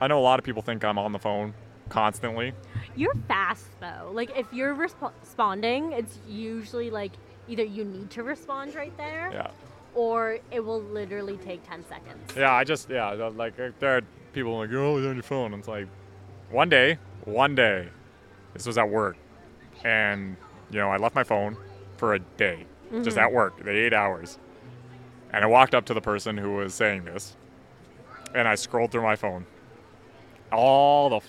I know a lot of people think I'm on the phone constantly.
You're fast though. Like if you're resp- responding, it's usually like either you need to respond right there
Yeah.
or it will literally take 10 seconds.
Yeah, I just, yeah, like, uh, there are people like, you're always on your phone. And It's like, one day, one day, this was at work. And, you know, I left my phone for a day, just
Mhm.
at work, the eight hours. And I walked up to the person who was saying this, and I scrolled through my phone. All the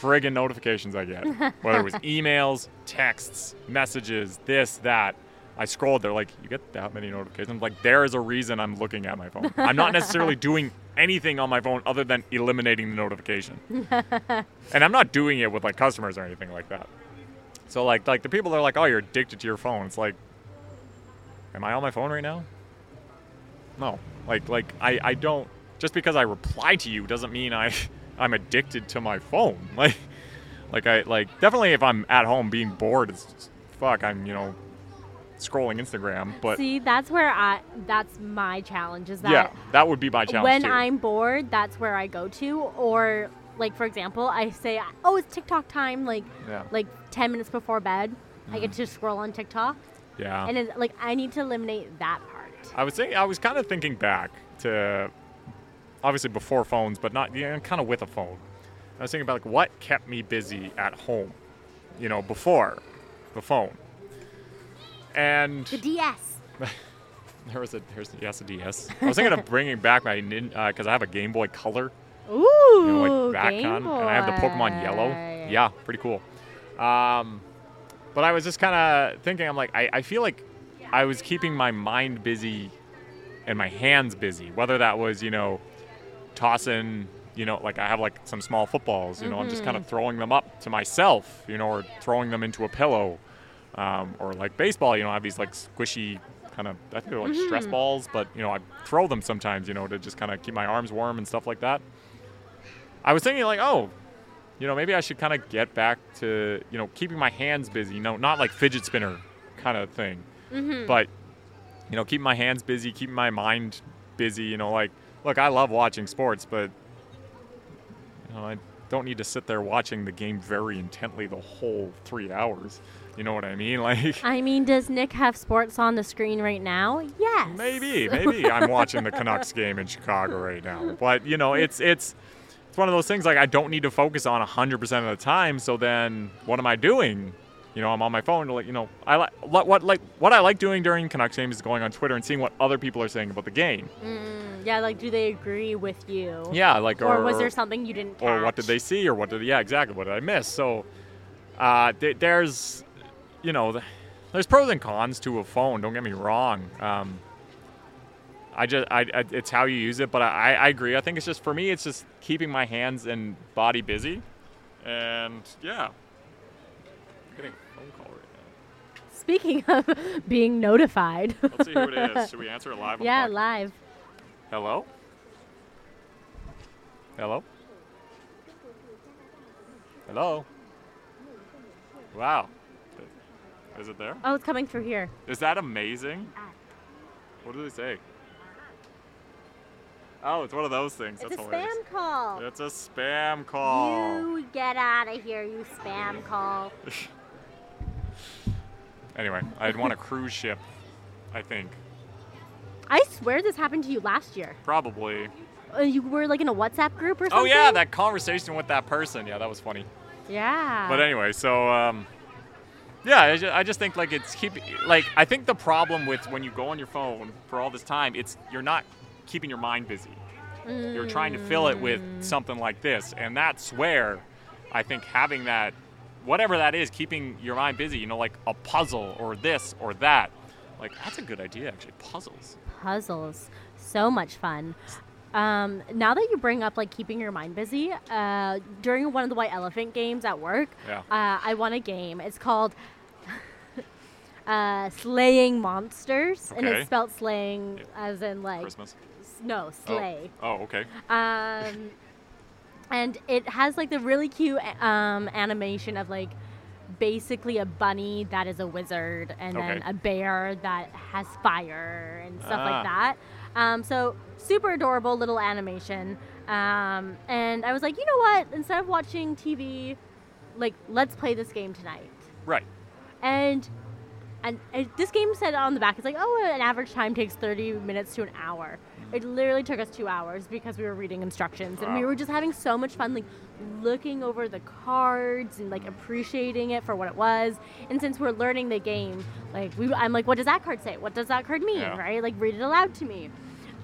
friggin' notifications I get, whether it was emails, texts, messages, this, that. I scrolled. They're like, you get that many notifications. Like, there is a reason I'm looking at my phone. I'm not necessarily doing anything on my phone other than eliminating the notification. and I'm not doing it with like customers or anything like that. So like, like the people that are like, oh, you're addicted to your phone. It's like, am I on my phone right now? No. Like, like I, I don't. Just because I reply to you doesn't mean I, I'm addicted to my phone. Like, like I like definitely if I'm at home being bored, it's fuck. I'm you know scrolling Instagram, but
See, that's where I that's my challenge is that
yeah, that would be my challenge
when
too.
I'm bored, that's where I go to or like for example, I say, "Oh, it's TikTok time," like
yeah.
like 10 minutes before bed. I get mm-hmm. to scroll on TikTok,
Yeah.
and it's like I need to eliminate that part.
I was thinking, I was kind of thinking back to obviously before phones, but not you know, kind of with a phone. I was thinking about like what kept me busy at home, you know, before the phone. And
The DS.
there was a there's yes a DS. I was thinking of bringing back my because I have a Game Boy Color,
Ooh,
you know, like back
Game
on, and I have the Pokemon Yellow. Yeah, pretty cool. Um, but I was just kind of thinking, I'm like, I, I feel like I was keeping my mind busy and my hands busy, whether that was, you know, tossing, you know, like I have like some small footballs, you know, I'm just kind of throwing them up to myself, you know, or throwing them into a pillow. Um, or like baseball, you know, I have these like squishy kind of, I think they're like stress balls, but, you know, I throw them sometimes, you know, to just kind of keep my arms warm and stuff like that. I was thinking like, oh, you know, maybe I should kind of get back to, you know, keeping my hands busy, you know, not like fidget spinner kind of thing, but, you know, keeping my hands busy, keeping my mind busy, you know, like, look, I love watching sports, but, you know, I don't need to sit there watching the game very intently the whole three hours. You know what I mean? Like,
I mean, does Nick have sports on the screen right now? Yes.
Maybe, maybe I'm watching the Canucks game in Chicago right now. But you know, it's it's it's one of those things like I don't need to focus on 100% of the time. So then, what am I doing? You know, I'm on my phone to like, you know, I like what, what like what I like doing during Canucks games is going on Twitter and seeing what other people are saying about the game.
Mm, yeah, like, do they agree with you?
Yeah, like
Or, was there something you didn't catch?
or what did they see or what did yeah exactly what did I miss? So uh, th- there's you know th- there's pros and cons to a phone. Don't get me wrong. Um, I just I, I it's how you use it, but I, I agree. I think it's just for me, it's just keeping my hands and body busy, and yeah. I'm getting a phone call right now.
Speaking of being notified.
Let's see who it is. Should we answer it live?
yeah, live.
Hello. Hello. Hello. Wow. Is it there?
Oh, it's coming through here.
Is that amazing? What do they say? Oh, it's one of those things. That's
it's a
hilarious.
spam call.
It's a spam call.
You get out of here, you spam call.
Anyway, I'd want a cruise ship. I think
I swear this happened to you last year.
probably.
Uh, you were like in a WhatsApp group or something?
Oh yeah, that conversation with that person. Yeah, that was funny.
Yeah.
But anyway, so um, yeah, I just, I just think like it's keep like I think the problem with when you go on your phone for all this time, it's you're not keeping your mind busy. You're trying to fill it with something like this, and that's where I think having that, whatever that is, keeping your mind busy. You know, like a puzzle or this or that. Like that's a good idea, actually. Puzzles.
puzzles. So much fun. Um, now that you bring up like keeping your mind busy, uh, during one of the White Elephant games at work,
Yeah.
uh, I won a game. It's called uh, Slaying Monsters, and it's spelled slaying as in like
Christmas.
s- no
Oh.
slay.
Oh, okay.
Um, and it has like the really cute um, animation of like basically a bunny that is a wizard and then a bear that has fire and stuff
Ah.
like that. Um, so super adorable little animation. Um, and I was like, you know what? Instead of watching TV, like let's play this game tonight.
Right.
And and it, this game said on the back, it's like, oh, an average time takes 30 minutes to an hour. It literally took us two hours because we were reading instructions and we were just having so much fun, like looking over the cards and like appreciating it for what it was. And since we're learning the game, like we, I'm like, what does that card say? What does that card mean?
Yeah.
Right? Like read it aloud to me.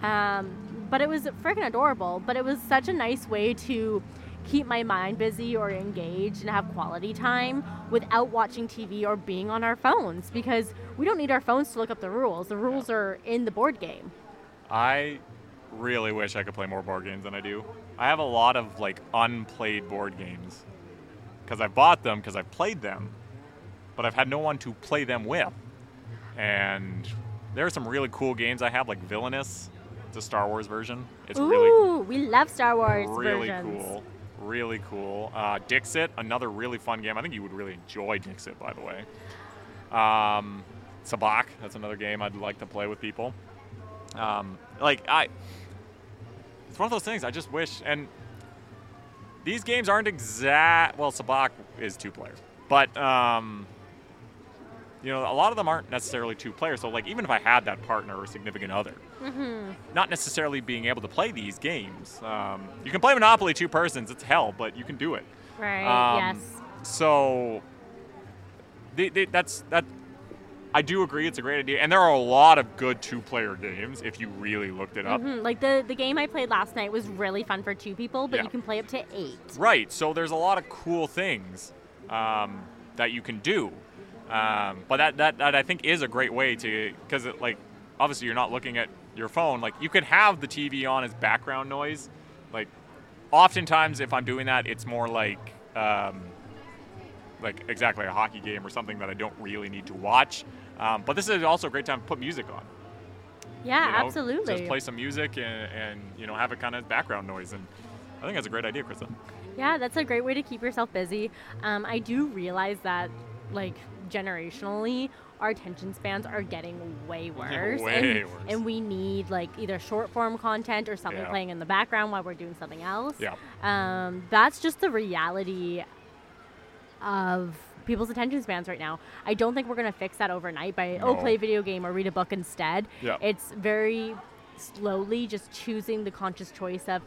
Um, but it was freaking adorable. But it was such a nice way to keep my mind busy or engaged and have quality time without watching TV or being on our phones because we don't need our phones to look up the rules. The rules are in the board game.
I really wish I could play more board games than I do. I have a lot of like unplayed board games because I bought them because I played them, but I've had no one to play them with. And there are some really cool games I have, like Villainous. It's a Star Wars version. It's
Ooh,
really,
we love Star Wars
really
versions.
cool. Really cool. Uh, Dixit, another really fun game. I think you would really enjoy Dixit, by the way. Um, Sabacc, that's another game I'd like to play with people. Um, like I, it's one of those things. I just wish, and these games aren't exact. Well, Sabacc is two player, but um, you know, a lot of them aren't necessarily two players. So like even if I had that partner or significant other,
Mm-hmm.
not necessarily being able to play these games. Um, you can play Monopoly two persons. It's hell, but you can do it.
Right.
Um,
yes.
So they, they, that's that. I do agree, it's a great idea, and there are a lot of good two-player games if you really looked it up.
Mhm. Like the the game I played last night was really fun for two people, but
Yeah.
you can play up to eight.
Right. So there's a lot of cool things um, that you can do, um, but that, that that I think is a great way to because like obviously you're not looking at your phone. Like you could have the TV on as background noise. Like oftentimes if I'm doing that, it's more like um, like exactly a hockey game or something that I don't really need to watch. Um, but this is also a great time to put music on.
Yeah,
you know?
absolutely.
Just play some music and, and you know have a kind of background noise, and I think that's a great idea, Krysta.
Yeah, that's a great way to keep yourself busy. Um, I do realize that, like, generationally, our attention spans are getting way worse.
Way
and,
worse.
and we need, like, either short form content or something
Yeah.
playing in the background while we're doing something else.
Yeah.
Um, that's just the reality of people's attention spans right now. I don't think we're going to fix that overnight by, oh, play a video game or read a book instead.
Yeah.
It's very slowly just choosing the conscious choice of,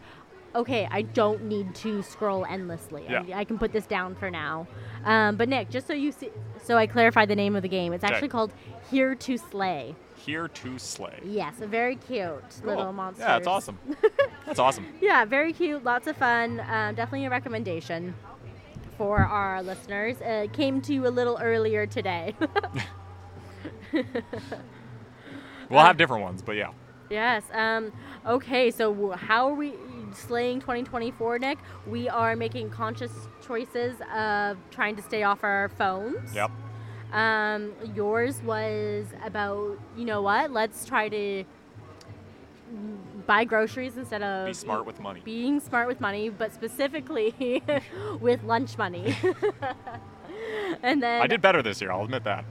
okay, I don't need to scroll endlessly. I-
Yeah.
I, can put this down for now. Um, but Nick, just so you see, so I clarify the name of the game. It's
Okay.
actually called Here to Slay.
Here to slay.
Yes, a very cute little monster.
Yeah, that's awesome. that's awesome.
Yeah, very cute, lots of fun. Um, definitely a recommendation for our listeners. It came to you a little earlier today.
We'll have different ones, but yeah.
yes. Um, okay, so how are we slaying 2024, Nick? We are making conscious choices of trying to stay off our phones.
Yep.
Um, yours was about, you know what? Let's try to buy groceries instead of
Be smart with money.
being smart with money, but specifically with lunch money. and then
I did better this year, I'll admit that.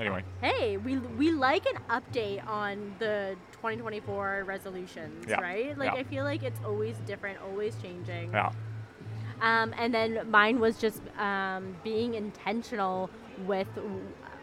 Anyway,
hey, we we like an update on the 2024 resolutions,
Yeah,
right? Like
yeah.
I feel like it's always different, always changing.
yeah.
Um, and then mine was just um, being intentional with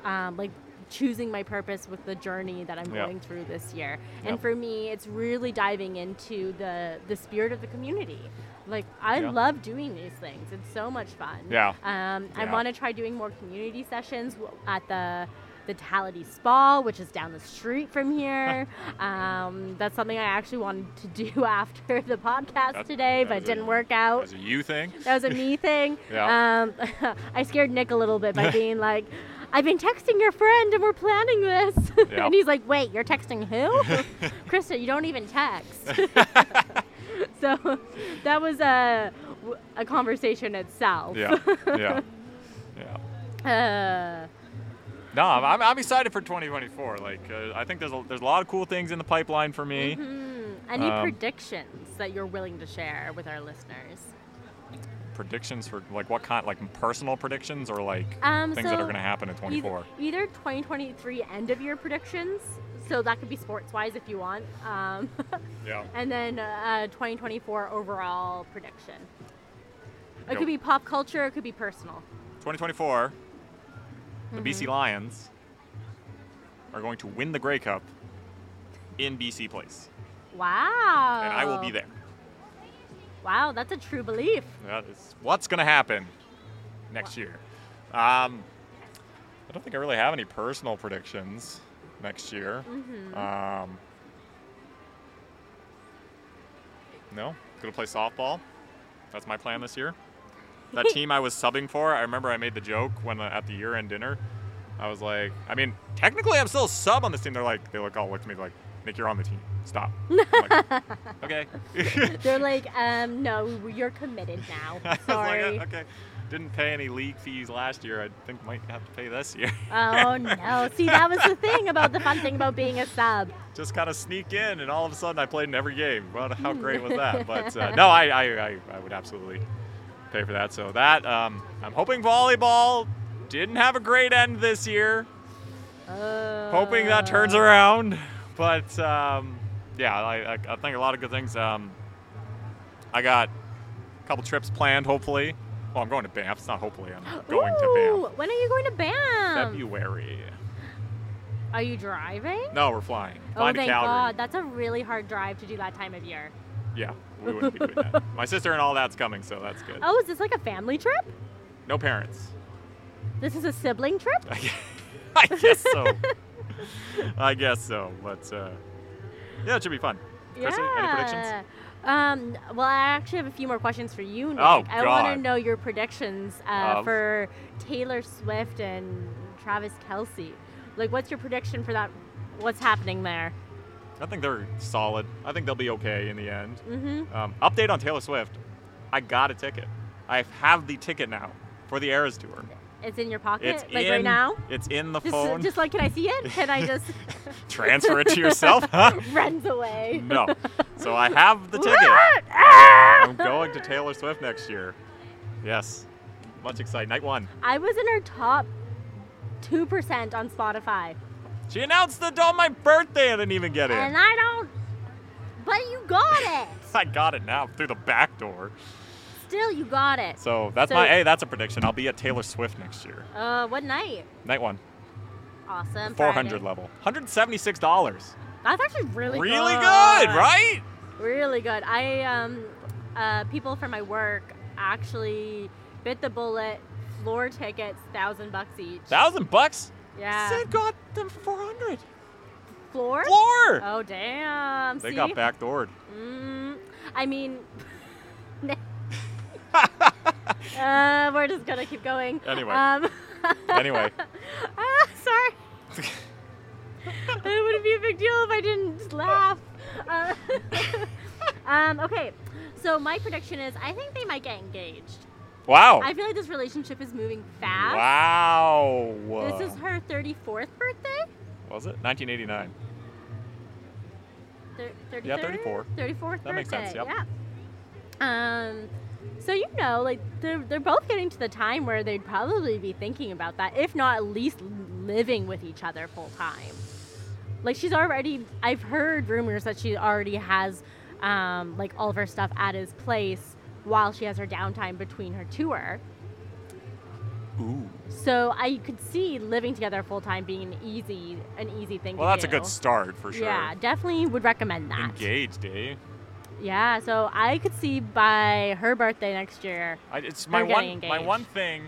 um, like choosing my purpose with the journey that I'm
Yeah.
going through this year. And
Yep.
for me, it's really diving into the the spirit of the community. Like I
Yeah.
love doing these things. It's so much fun.
Yeah.
Um, I want to try doing more community sessions at the Vitality Spa, which is down the street from here. um, that's something I actually wanted to do after the podcast
That-
today,
that
but it didn't work out.
As a you thing.
That was a me thing.
Yeah.
Um, I scared Nick a little bit by being like, I've been texting your friend and we're planning this.
Yeah.
and he's like, wait, you're texting who? Krysta, you don't even text. so that was a, a conversation itself.
Yeah. Yeah. Yeah.
Uh,
No, I'm, I'm- excited for 2024. Like, uh, I think there's a, there's a lot of cool things in the pipeline for me.
hmm. Any
Um,
predictions that you're willing to share with our listeners?
Predictions for like what kind, like personal predictions or like
Um,
things that are going to happen in 24.
Either, either 2023 end of year predictions. So that could be sports wise if you want. Um,
Yeah.
and then uh, 2024 overall prediction. It
Yep.
could be pop culture, it could be personal.
2024, the
Mm-hmm.
BC Lions are going to win the Grey Cup in BC Place,
Wow.
and I will be there.
Wow, that's a true belief.
That is what's going to happen next year. Um, I don't think I really have any personal predictions next year.
Mm-hmm.
Um, no, gonna play softball. That's my plan this year. That team I was subbing for, I remember I made the joke when uh, at the year-end dinner. I was like, I mean, technically I'm still a sub on this team. They're like, they look all look at me like, Nick, you're on the team. Stop. Like, okay.
They're like, um, no, you're committed now. Sorry.
like, okay. Didn't pay any league fees last year. I think might have to pay this year.
oh no. See, that was the thing about the fun thing about being a sub.
Just kind of sneak in, and all of a sudden I played in every game. Well, how great was that? But uh, no, I, I, I, I would absolutely pay for that. So that um, I'm hoping volleyball didn't have a great end this year.
Uh,
Hoping that turns around. But um, yeah, I, I, think a lot of good things. Um, I got a couple trips planned, hopefully, Well, I'm going to Banff. It's not hopefully. I'm going
Ooh,
to Banff.
When are you going to Banff?
February.
Are you driving?
No, we're flying.
oh,
Flying to
thank. God. That's a really hard drive to do that time of year.
Yeah, we wouldn't be doing that. My sister and all that's coming, so that's good.
Oh, is this like a family trip?
No parents.
This is a sibling trip?
I guess so. I guess so. But uh, yeah, it should be fun. Chrissy, any predictions?
Um, well, I actually have a few more questions for you, Nick.
Oh,
I want to know your predictions uh, for Taylor Swift and Travis Kelce. Like, what's your prediction for that? What's happening there?
I think they're solid. I think they'll be okay in the end.
Mm-hmm.
Um, update on Taylor Swift. I got a ticket. I have the ticket now for the Eras tour.
It's in your pocket,
It's
like
in,
right now.
It's in the
Just,
phone.
just like, can I see it? Can I just
Transfer it to yourself, huh?
runs away?
No. So I have the ticket. I'm going to Taylor Swift next year. Yes. Much excited. Night one.
I was in her top two percent on Spotify,
She announced it on my birthday. I didn't even get it.
and I don't. But you got it.
I got it now through the back door.
Still, you got it.
So that's
So-
my hey, that's a prediction. I'll be at Taylor Swift next year.
Uh, what night?
Night one.
Awesome.
Four hundred level. Hundred seventy six dollars.
That's actually really good.
Really
good.
good, right?
Really good. I um, uh, people from my work actually bit the bullet. Floor tickets, thousand bucks each.
Thousand bucks?
yeah.
Said got them for four hundred.
Floor?
Floor.
Oh damn.
they
See?
got backdoored.
Mm, I mean. uh, we're just gonna keep going.
Anyway.
Um,
Anyway.
ah, sorry. it wouldn't be a big deal if I didn't laugh. Uh, um, okay, so my prediction is I think they might get engaged.
Wow.
I feel like this relationship is moving fast.
Wow.
This is her 34th birthday?
Was it 1989?
Thir- 33rd?
Yeah, 34.
34th
That makes sense, yep.
Yeah. Um, so you know, like they're they're both getting to the time where they'd probably be thinking about that, if not at least living with each other full time. Like she's already, I've heard rumors that she already has, um, like all of her stuff at his place while she has her downtime between her tour.
Ooh.
So I could see living together full time being an easy, an easy thing.
Well, that's a good start for sure.
Yeah, definitely would recommend that.
Engaged, eh?
Yeah, so I could see by her birthday next year.
I, it's my one.
getting
My one thing.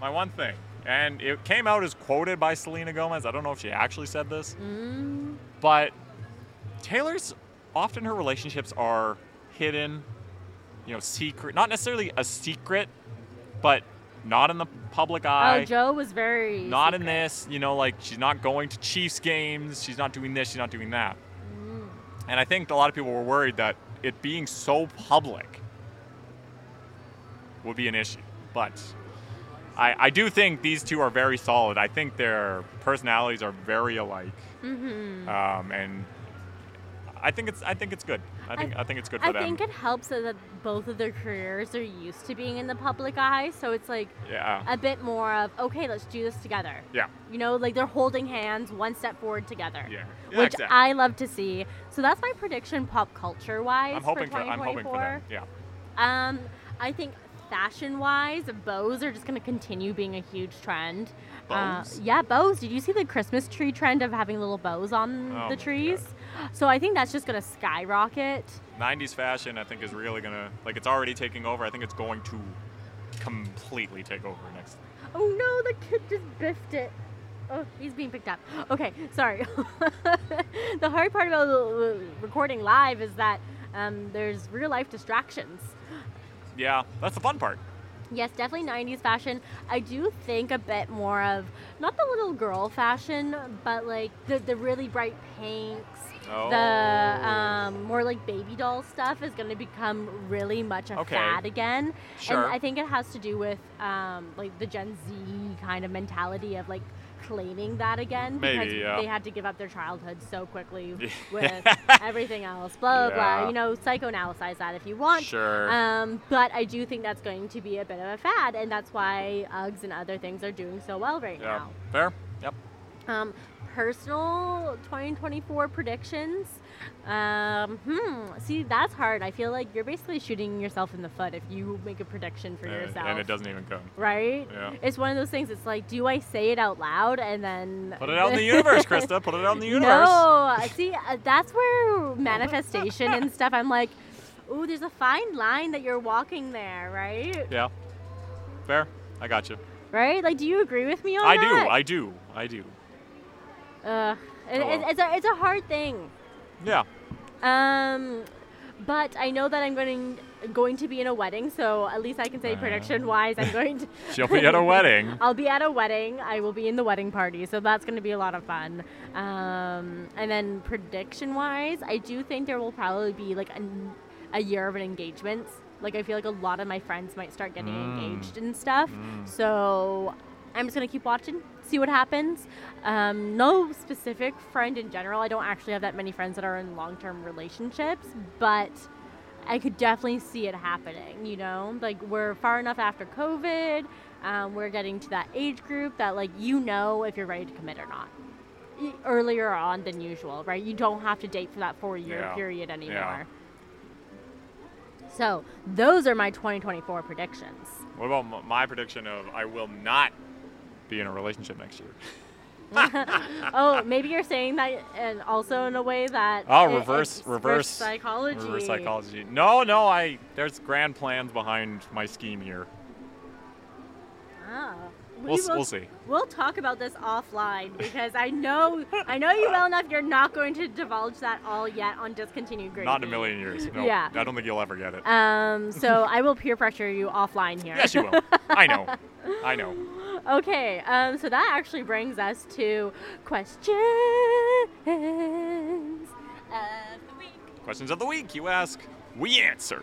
My one thing, and it came out as quoted by Selena Gomez. I don't know if she actually said this,
Mm,
but Taylor's often her relationships are hidden, you know, secret. Not necessarily a secret, but not in the public eye.
oh, Joe was very.
not in this, you know, like she's not going to Chiefs games, she's not doing this, she's not doing that. And I think a lot of people were worried that it being so public would be an issue. But I, I do think these two are very solid. I think their personalities are very alike.
Mhm.
Um, and I think it's I think it's good. I think I, think it's good for
I
them.
I think it helps that both of their careers are used to being in the public eye, so it's like
yeah.
a bit more of okay, let's do this together.
Yeah.
You know, like they're holding hands, one step forward together.
Yeah. Yeah,
Which
exactly.
I love to see. So that's my prediction, pop culture wise.
I'm hoping
for
for I'm hoping for them. Yeah.
Um, I think fashion wise, bows are just going to continue being a huge trend. Uh,
Bows?
yeah, bows. Did you see the Christmas tree trend of having little bows on
Oh
the
God.
So I think that's just going to skyrocket.
90s fashion I think is really gonna like it's already taking over. I think it's going to completely take over next.
Oh no, the kid just biffed it. Oh, he's being picked up. Okay, sorry. the hard part about recording live is that um, there's real life distractions.
Yeah, that's the fun part.
Yes, definitely 90s fashion. I do think a bit more of not the little girl fashion, but like the, the really bright pinks.
Oh.
The um, more like baby doll stuff is going to become really much a
Okay.
fad again.
Sure.
And I think it has to do with um, like the Gen Z kind of mentality of like claiming that again because
Maybe, yeah.
they had to give up their childhood so quickly with everything else. Blah, blah, blah. You know, psychoanalyze that if you want.
Sure.
Um, but I do think that's going to be a bit of a fad, and that's why Uggs and other things are doing so well right
yeah.
now.
Fair. Yep.
Um, personal 2024 predictions. Um, hmm. See, that's hard. I feel like you're basically shooting yourself in the foot if you make a prediction for
and,
yourself.
and it doesn't even come.
Right?
Yeah.
It's one of those things. It's like, do I say it out loud and then
Put it out in the universe, Krysta. Put it out in the universe.
No, see, uh, that's where manifestation and stuff. I'm like, ooh, there's a fine line that you're walking there, right?
Yeah. Fair. I got you.
Right? Like, do you agree with me on
I
that?
I do. I do. I do.
Uh, it,
Oh,
it- it's a it's a hard thing.
Yeah.
Um, but I know that I'm going going to be in a wedding, so at least I can say
Uh.
prediction wise, I'm going to.
She'll be at a wedding.
I'll be at a wedding. I will be in the wedding party, so that's going to be a lot of fun. Um, and then prediction wise, I do think there will probably be like a, a year of an engagement. Like I feel like a lot of my friends might start getting
Mm.
engaged and stuff.
Mm.
So I'm just gonna keep watching, see what happens. Um, no specific friend in general. I don't actually have that many friends that are in long-term relationships, but I could definitely see it happening. You know, like we're far enough after COVID. Um, we're getting to that age group that like you know if you're ready to commit or not. Earlier on than usual, right? You don't have to date for that four-year
Yeah.
period anymore.
Yeah.
So those are my 2024 predictions.
What about my prediction of I will not be in a relationship next year?
oh, maybe you're saying that, and also in a way that
Oh,
it-
reverse, reverse
psychology.
Reverse psychology. No, no. I there's grand plans behind my scheme here.
Ah.
We'll,
We will-
we'll see.
We'll talk about this offline because I know I know you well enough. You're not going to divulge that all yet on discontinued gravy.
Not in a million years. No,
Yeah.
I don't think you'll ever get it.
Um, so I will peer pressure you offline here.
yes, you will. I know. I know.
Okay, um, so that actually brings us to questions of the week.
Questions of the week. You ask, we answer.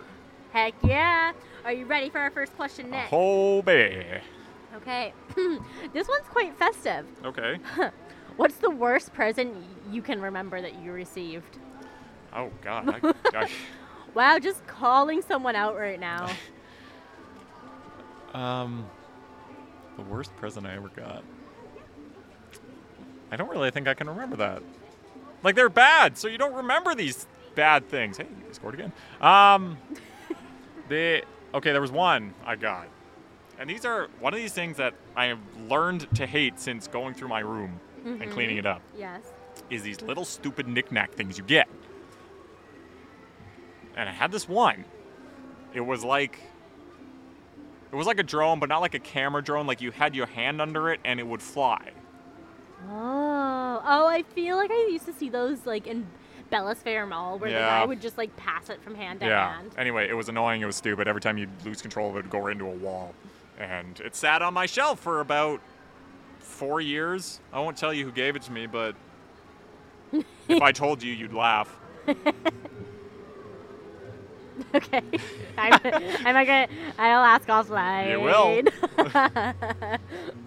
Heck yeah! Are you ready for our first question, Nick?
Oh, baby.
Okay, this one's quite festive.
Okay.
What's the worst present you can remember that you received?
Oh God. I, gosh.
Wow, just calling someone out right now.
Um, the worst present I ever got. I don't really think I can remember that. Like they're bad, so you don't remember these bad things. Hey, you scored again. Um, the okay, there was one I got, and these are one of these things that I have learned to hate since going through my room and cleaning it up.
Yes.
Is these little stupid knickknack things you get. And I had this one. It was like it was like a drone, but not like a camera drone. Like you had your hand under it and it would fly.
Oh, oh, I feel like I used to see those like in Bella's Fair Mall where the guy would just like pass it from hand to
yeah.
hand.
Anyway, it was annoying. It was stupid. Every time you'd lose control of it, it'd go right into a wall. And it sat on my shelf for about four years. I won't tell you who gave it to me, but if I told you, you'd laugh.
Okay. I'm, I'm not gonna. I'll ask offline.
You will.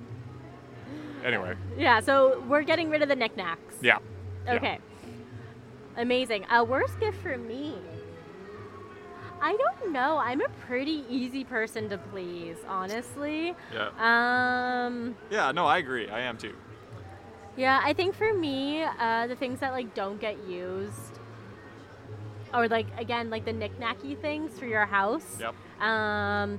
Anyway,
yeah. So we're getting rid of the knickknacks.
yeah. yeah.
Okay. Amazing. A worst gift for me. I don't know. I'm a pretty easy person to please, honestly.
Yeah.
Um.
Yeah, no, I agree. I am too.
Yeah, I think for me, uh, the things that like don't get used, or like again, like the knick-knacky things for your house.
Yep.
Um,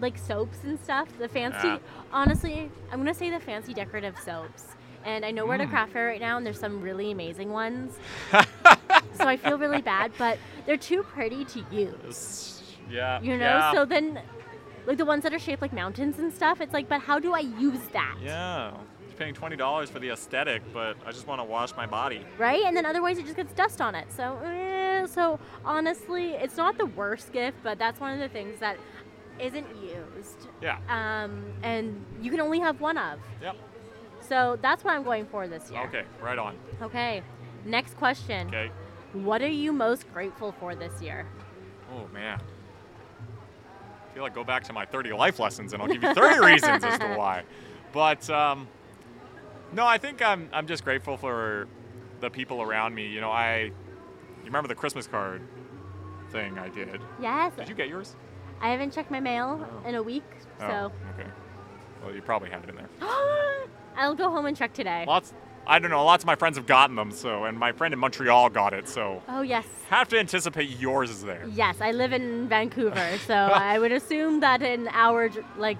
like soaps and stuff. The fancy. Honestly, I'm gonna say the fancy decorative soaps. And I know we're at a
Mm.
craft fair right now, and there's some really amazing ones. so I feel really bad, but they're too pretty to use.
Yeah.
You know.
Yeah.
So then, like the ones that are shaped like mountains and stuff, it's like, but how do I use that?
Yeah. Paying twenty dollars for the aesthetic, but I just want to wash my body.
right? And then otherwise it just gets dust on it. So, eh, so honestly, it's not the worst gift, but that's one of the things that isn't used,
Yeah.
um, and you can only have one of.
Yep.
So that's what I'm going for this year.
Okay. Right on.
Okay. Next question.
Okay.
What are you most grateful for this year?
Oh man. I feel like go back to my 30 life lessons and I'll give you 30 reasons as to why. But um, no, I think I'm I'm just grateful for the people around me. You know, I you remember the Christmas card thing I did.
Yes.
Did you get yours?
I haven't checked my mail
Oh.
in a week, oh, so
Oh, okay. Well, you probably had it in there.
I'll go home and check today.
Lots I don't know. Lots of my friends have gotten them, so and my friend in Montreal got it, so
Oh yes.
have to anticipate yours is there.
Yes, I live in Vancouver, so I would assume that in our like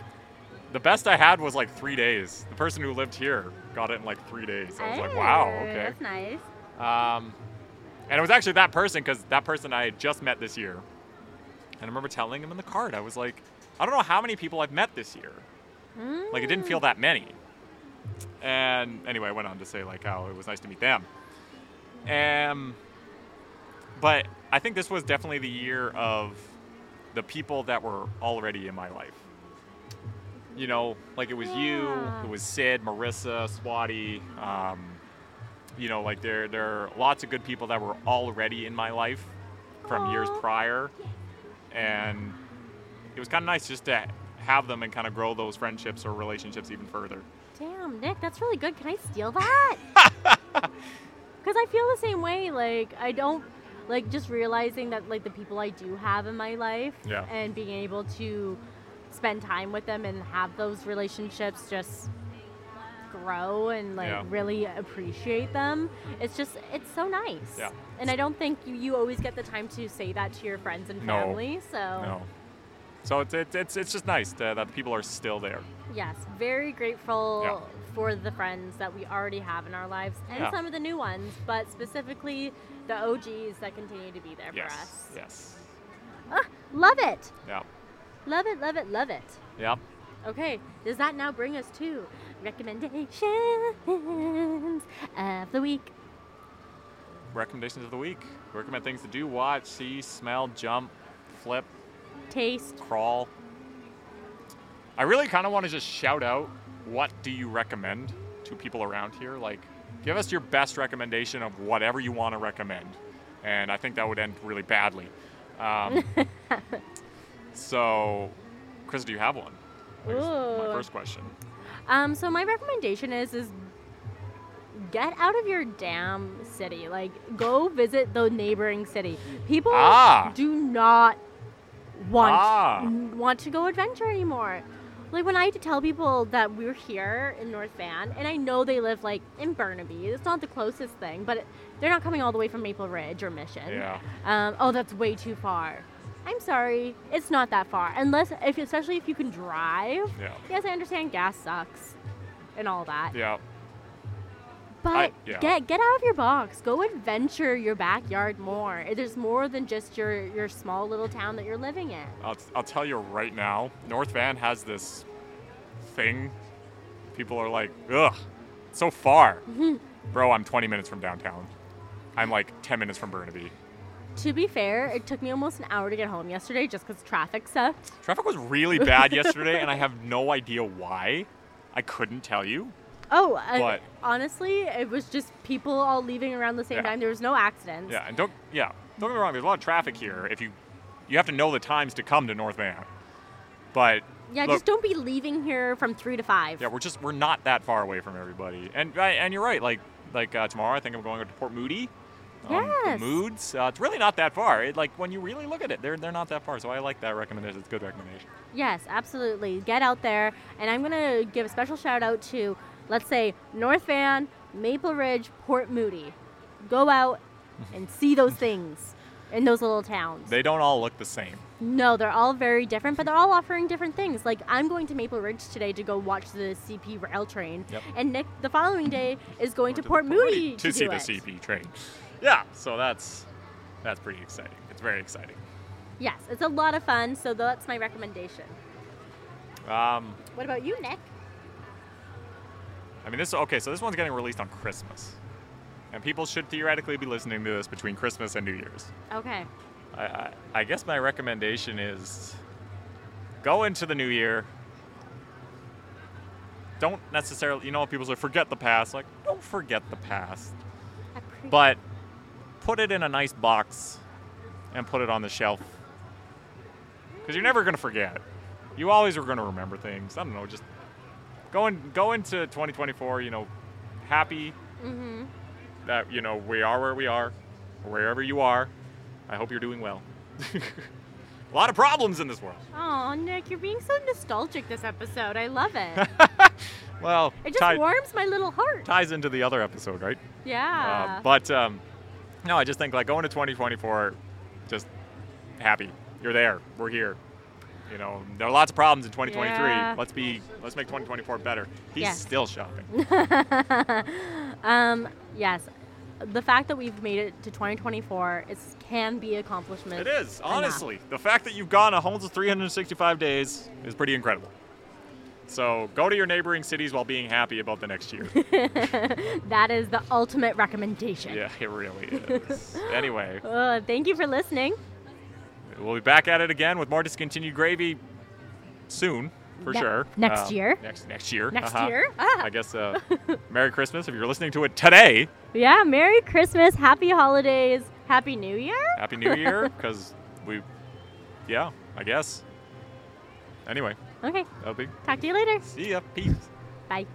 The best I had was like three days. The person who lived here got it in like three days. I was like, wow, okay.
That's nice.
Um, and it was actually that person because that person I had just met this year. And I remember telling him in the card, I was like, I don't know how many people I've met this year. Like it didn't feel that many. And anyway, I went on to say like how it was nice to meet them. Um, but I think this was definitely the year of the people that were already in my life. You know, like it was you, it was Sid, Marissa, Swati. Um, you know, like there there are lots of good people that were already in my life from years prior, and it was kind of nice just to have them and kind of grow those friendships or relationships even further.
Damn, Nick, that's really good. Can I steal that? Because I feel the same way. Like, I don't, like, just realizing that, like, the people I do have in my life
Yeah.
and being able to spend time with them and have those relationships just grow and, like,
Yeah.
really appreciate them. It's just, it's so nice.
Yeah.
And I don't think you, you always get the time to say that to your friends and
No.
family. So,
No. So it's, it's, it's, it's just nice to, that people are still there.
Yes, very grateful
Yeah.
for the friends that we already have in our lives and
Yeah.
some of the new ones, but specifically the OGs that continue to be there for us.
Yes.
Ah, love it.
Yeah.
Love it, love it, love it.
Yeah.
Okay, does that now bring us to recommendations of the week?
Recommendations of the week. Recommend things to do, watch, see, smell, jump, flip,
Taste.
crawl. I really kind of want to just shout out what do you recommend to people around here? Like, give us your best recommendation of whatever you want to recommend. And I think that would end really badly. Um, so, Chris, do you have one? My first question.
Um, so my recommendation is is get out of your damn city. Like go visit the neighboring city. People
Ah.
do not want
Ah.
want to go adventure anymore. Like when I had to tell people that we're here in North Van, and I know they live like in Burnaby. It's not the closest thing, but they're not coming all the way from Maple Ridge or Mission.
Yeah.
Um, oh, that's way too far. I'm sorry, it's not that far. Unless, if especially if you can drive.
Yeah.
Yes, I understand gas sucks and all that.
Yeah.
But
I- yeah.
get get out of your box. Go adventure your backyard more. There's more than just your your small little town that you're living in.
I'll, I'll tell you right now, North Van has this thing. People are like, ugh, so far. Mm-hmm. Bro, I'm 20 minutes from downtown. I'm like 10 minutes from Burnaby.
To be fair, it took me almost an hour to get home yesterday just because traffic sucked.
Traffic was really bad yesterday, and I have no idea why. I couldn't tell you.
Oh,
But-
honestly, it was just people all leaving around the same
Yeah.
time. There was no accidents.
Yeah, and don't yeah, don't get me wrong. There's a lot of traffic here. If you you have to know the times to come to North Van, but
Yeah,
Look-
just don't be leaving here from three to five.
yeah, we're just we're not that far away from everybody. And and you're right. Like like uh, tomorrow, I think I'm going to Port Moody.
Yes.
Moods. Uh, it's really not that far. It, like when you really look at it, they're they're not that far. So I like that recommendation. It's a good recommendation.
Yes, absolutely. Get out there. And I'm going to give a special shout out to, let's say, North Van, Maple Ridge, Port Moody. Go out and see those things in those little towns.
They don't all look the same.
no, they're all very different, but they're all offering different things. Like, I'm going to Maple Ridge today to go watch the CP rail train.
Yep.
And Nick, the following day, is going to
Going
Port Moody
to, see
do
the. CP train. Yeah, so that's that's pretty exciting. It's very exciting.
Yes, it's a lot of fun, so that's my recommendation.
Um,
What about you, Nick?
I mean, this okay. So this one's getting released on Christmas, and people should theoretically be listening to this between Christmas and New Year's.
Okay.
I, I, I guess my recommendation is go into the new year. Don't necessarily, you know, people say forget the past. Like, don't forget the past, but put it in a nice box and put it on the shelf. Because you're never gonna forget. You always are gonna remember things. I don't know, just going and go into 2024. You know, happy
mm-hmm.
that you know we are where we are, wherever you are. I hope you're doing well. A lot of problems in this world.
Oh, Nick, you're being so nostalgic this episode. I love it.
Well,
It just
tie-
warms my little heart.
ties into the other episode, right?
Yeah.
Uh, but um, no, I just think like going to 2024, just happy. You're there. We're here. You know, there are lots of problems in 2023.
Yeah.
Let's be, let's make 2024 better. He's
Yes.
still shopping.
um, yes. The fact that we've made it to 2024 is can be accomplishment.
it is
enough.
honestly the fact that you've gone almost 365 days is pretty incredible. So go to your neighboring cities while being happy about the next year.
that is the ultimate recommendation.
yeah, it really is. anyway,
Uh, thank you for listening.
we'll be back at it again with more discontinued gravy soon, for
Ne-
sure.
next
Uh,
year.
Next next year.
Next
uh-huh.
year. Ah.
I guess. Uh, Merry Christmas if you're listening to it today.
Yeah. Merry Christmas. Happy holidays. Happy New Year.
Happy New Year, because we, yeah, I guess. Anyway,
Okay.
that'll be.
Talk to you later.
See ya. Peace.
Bye.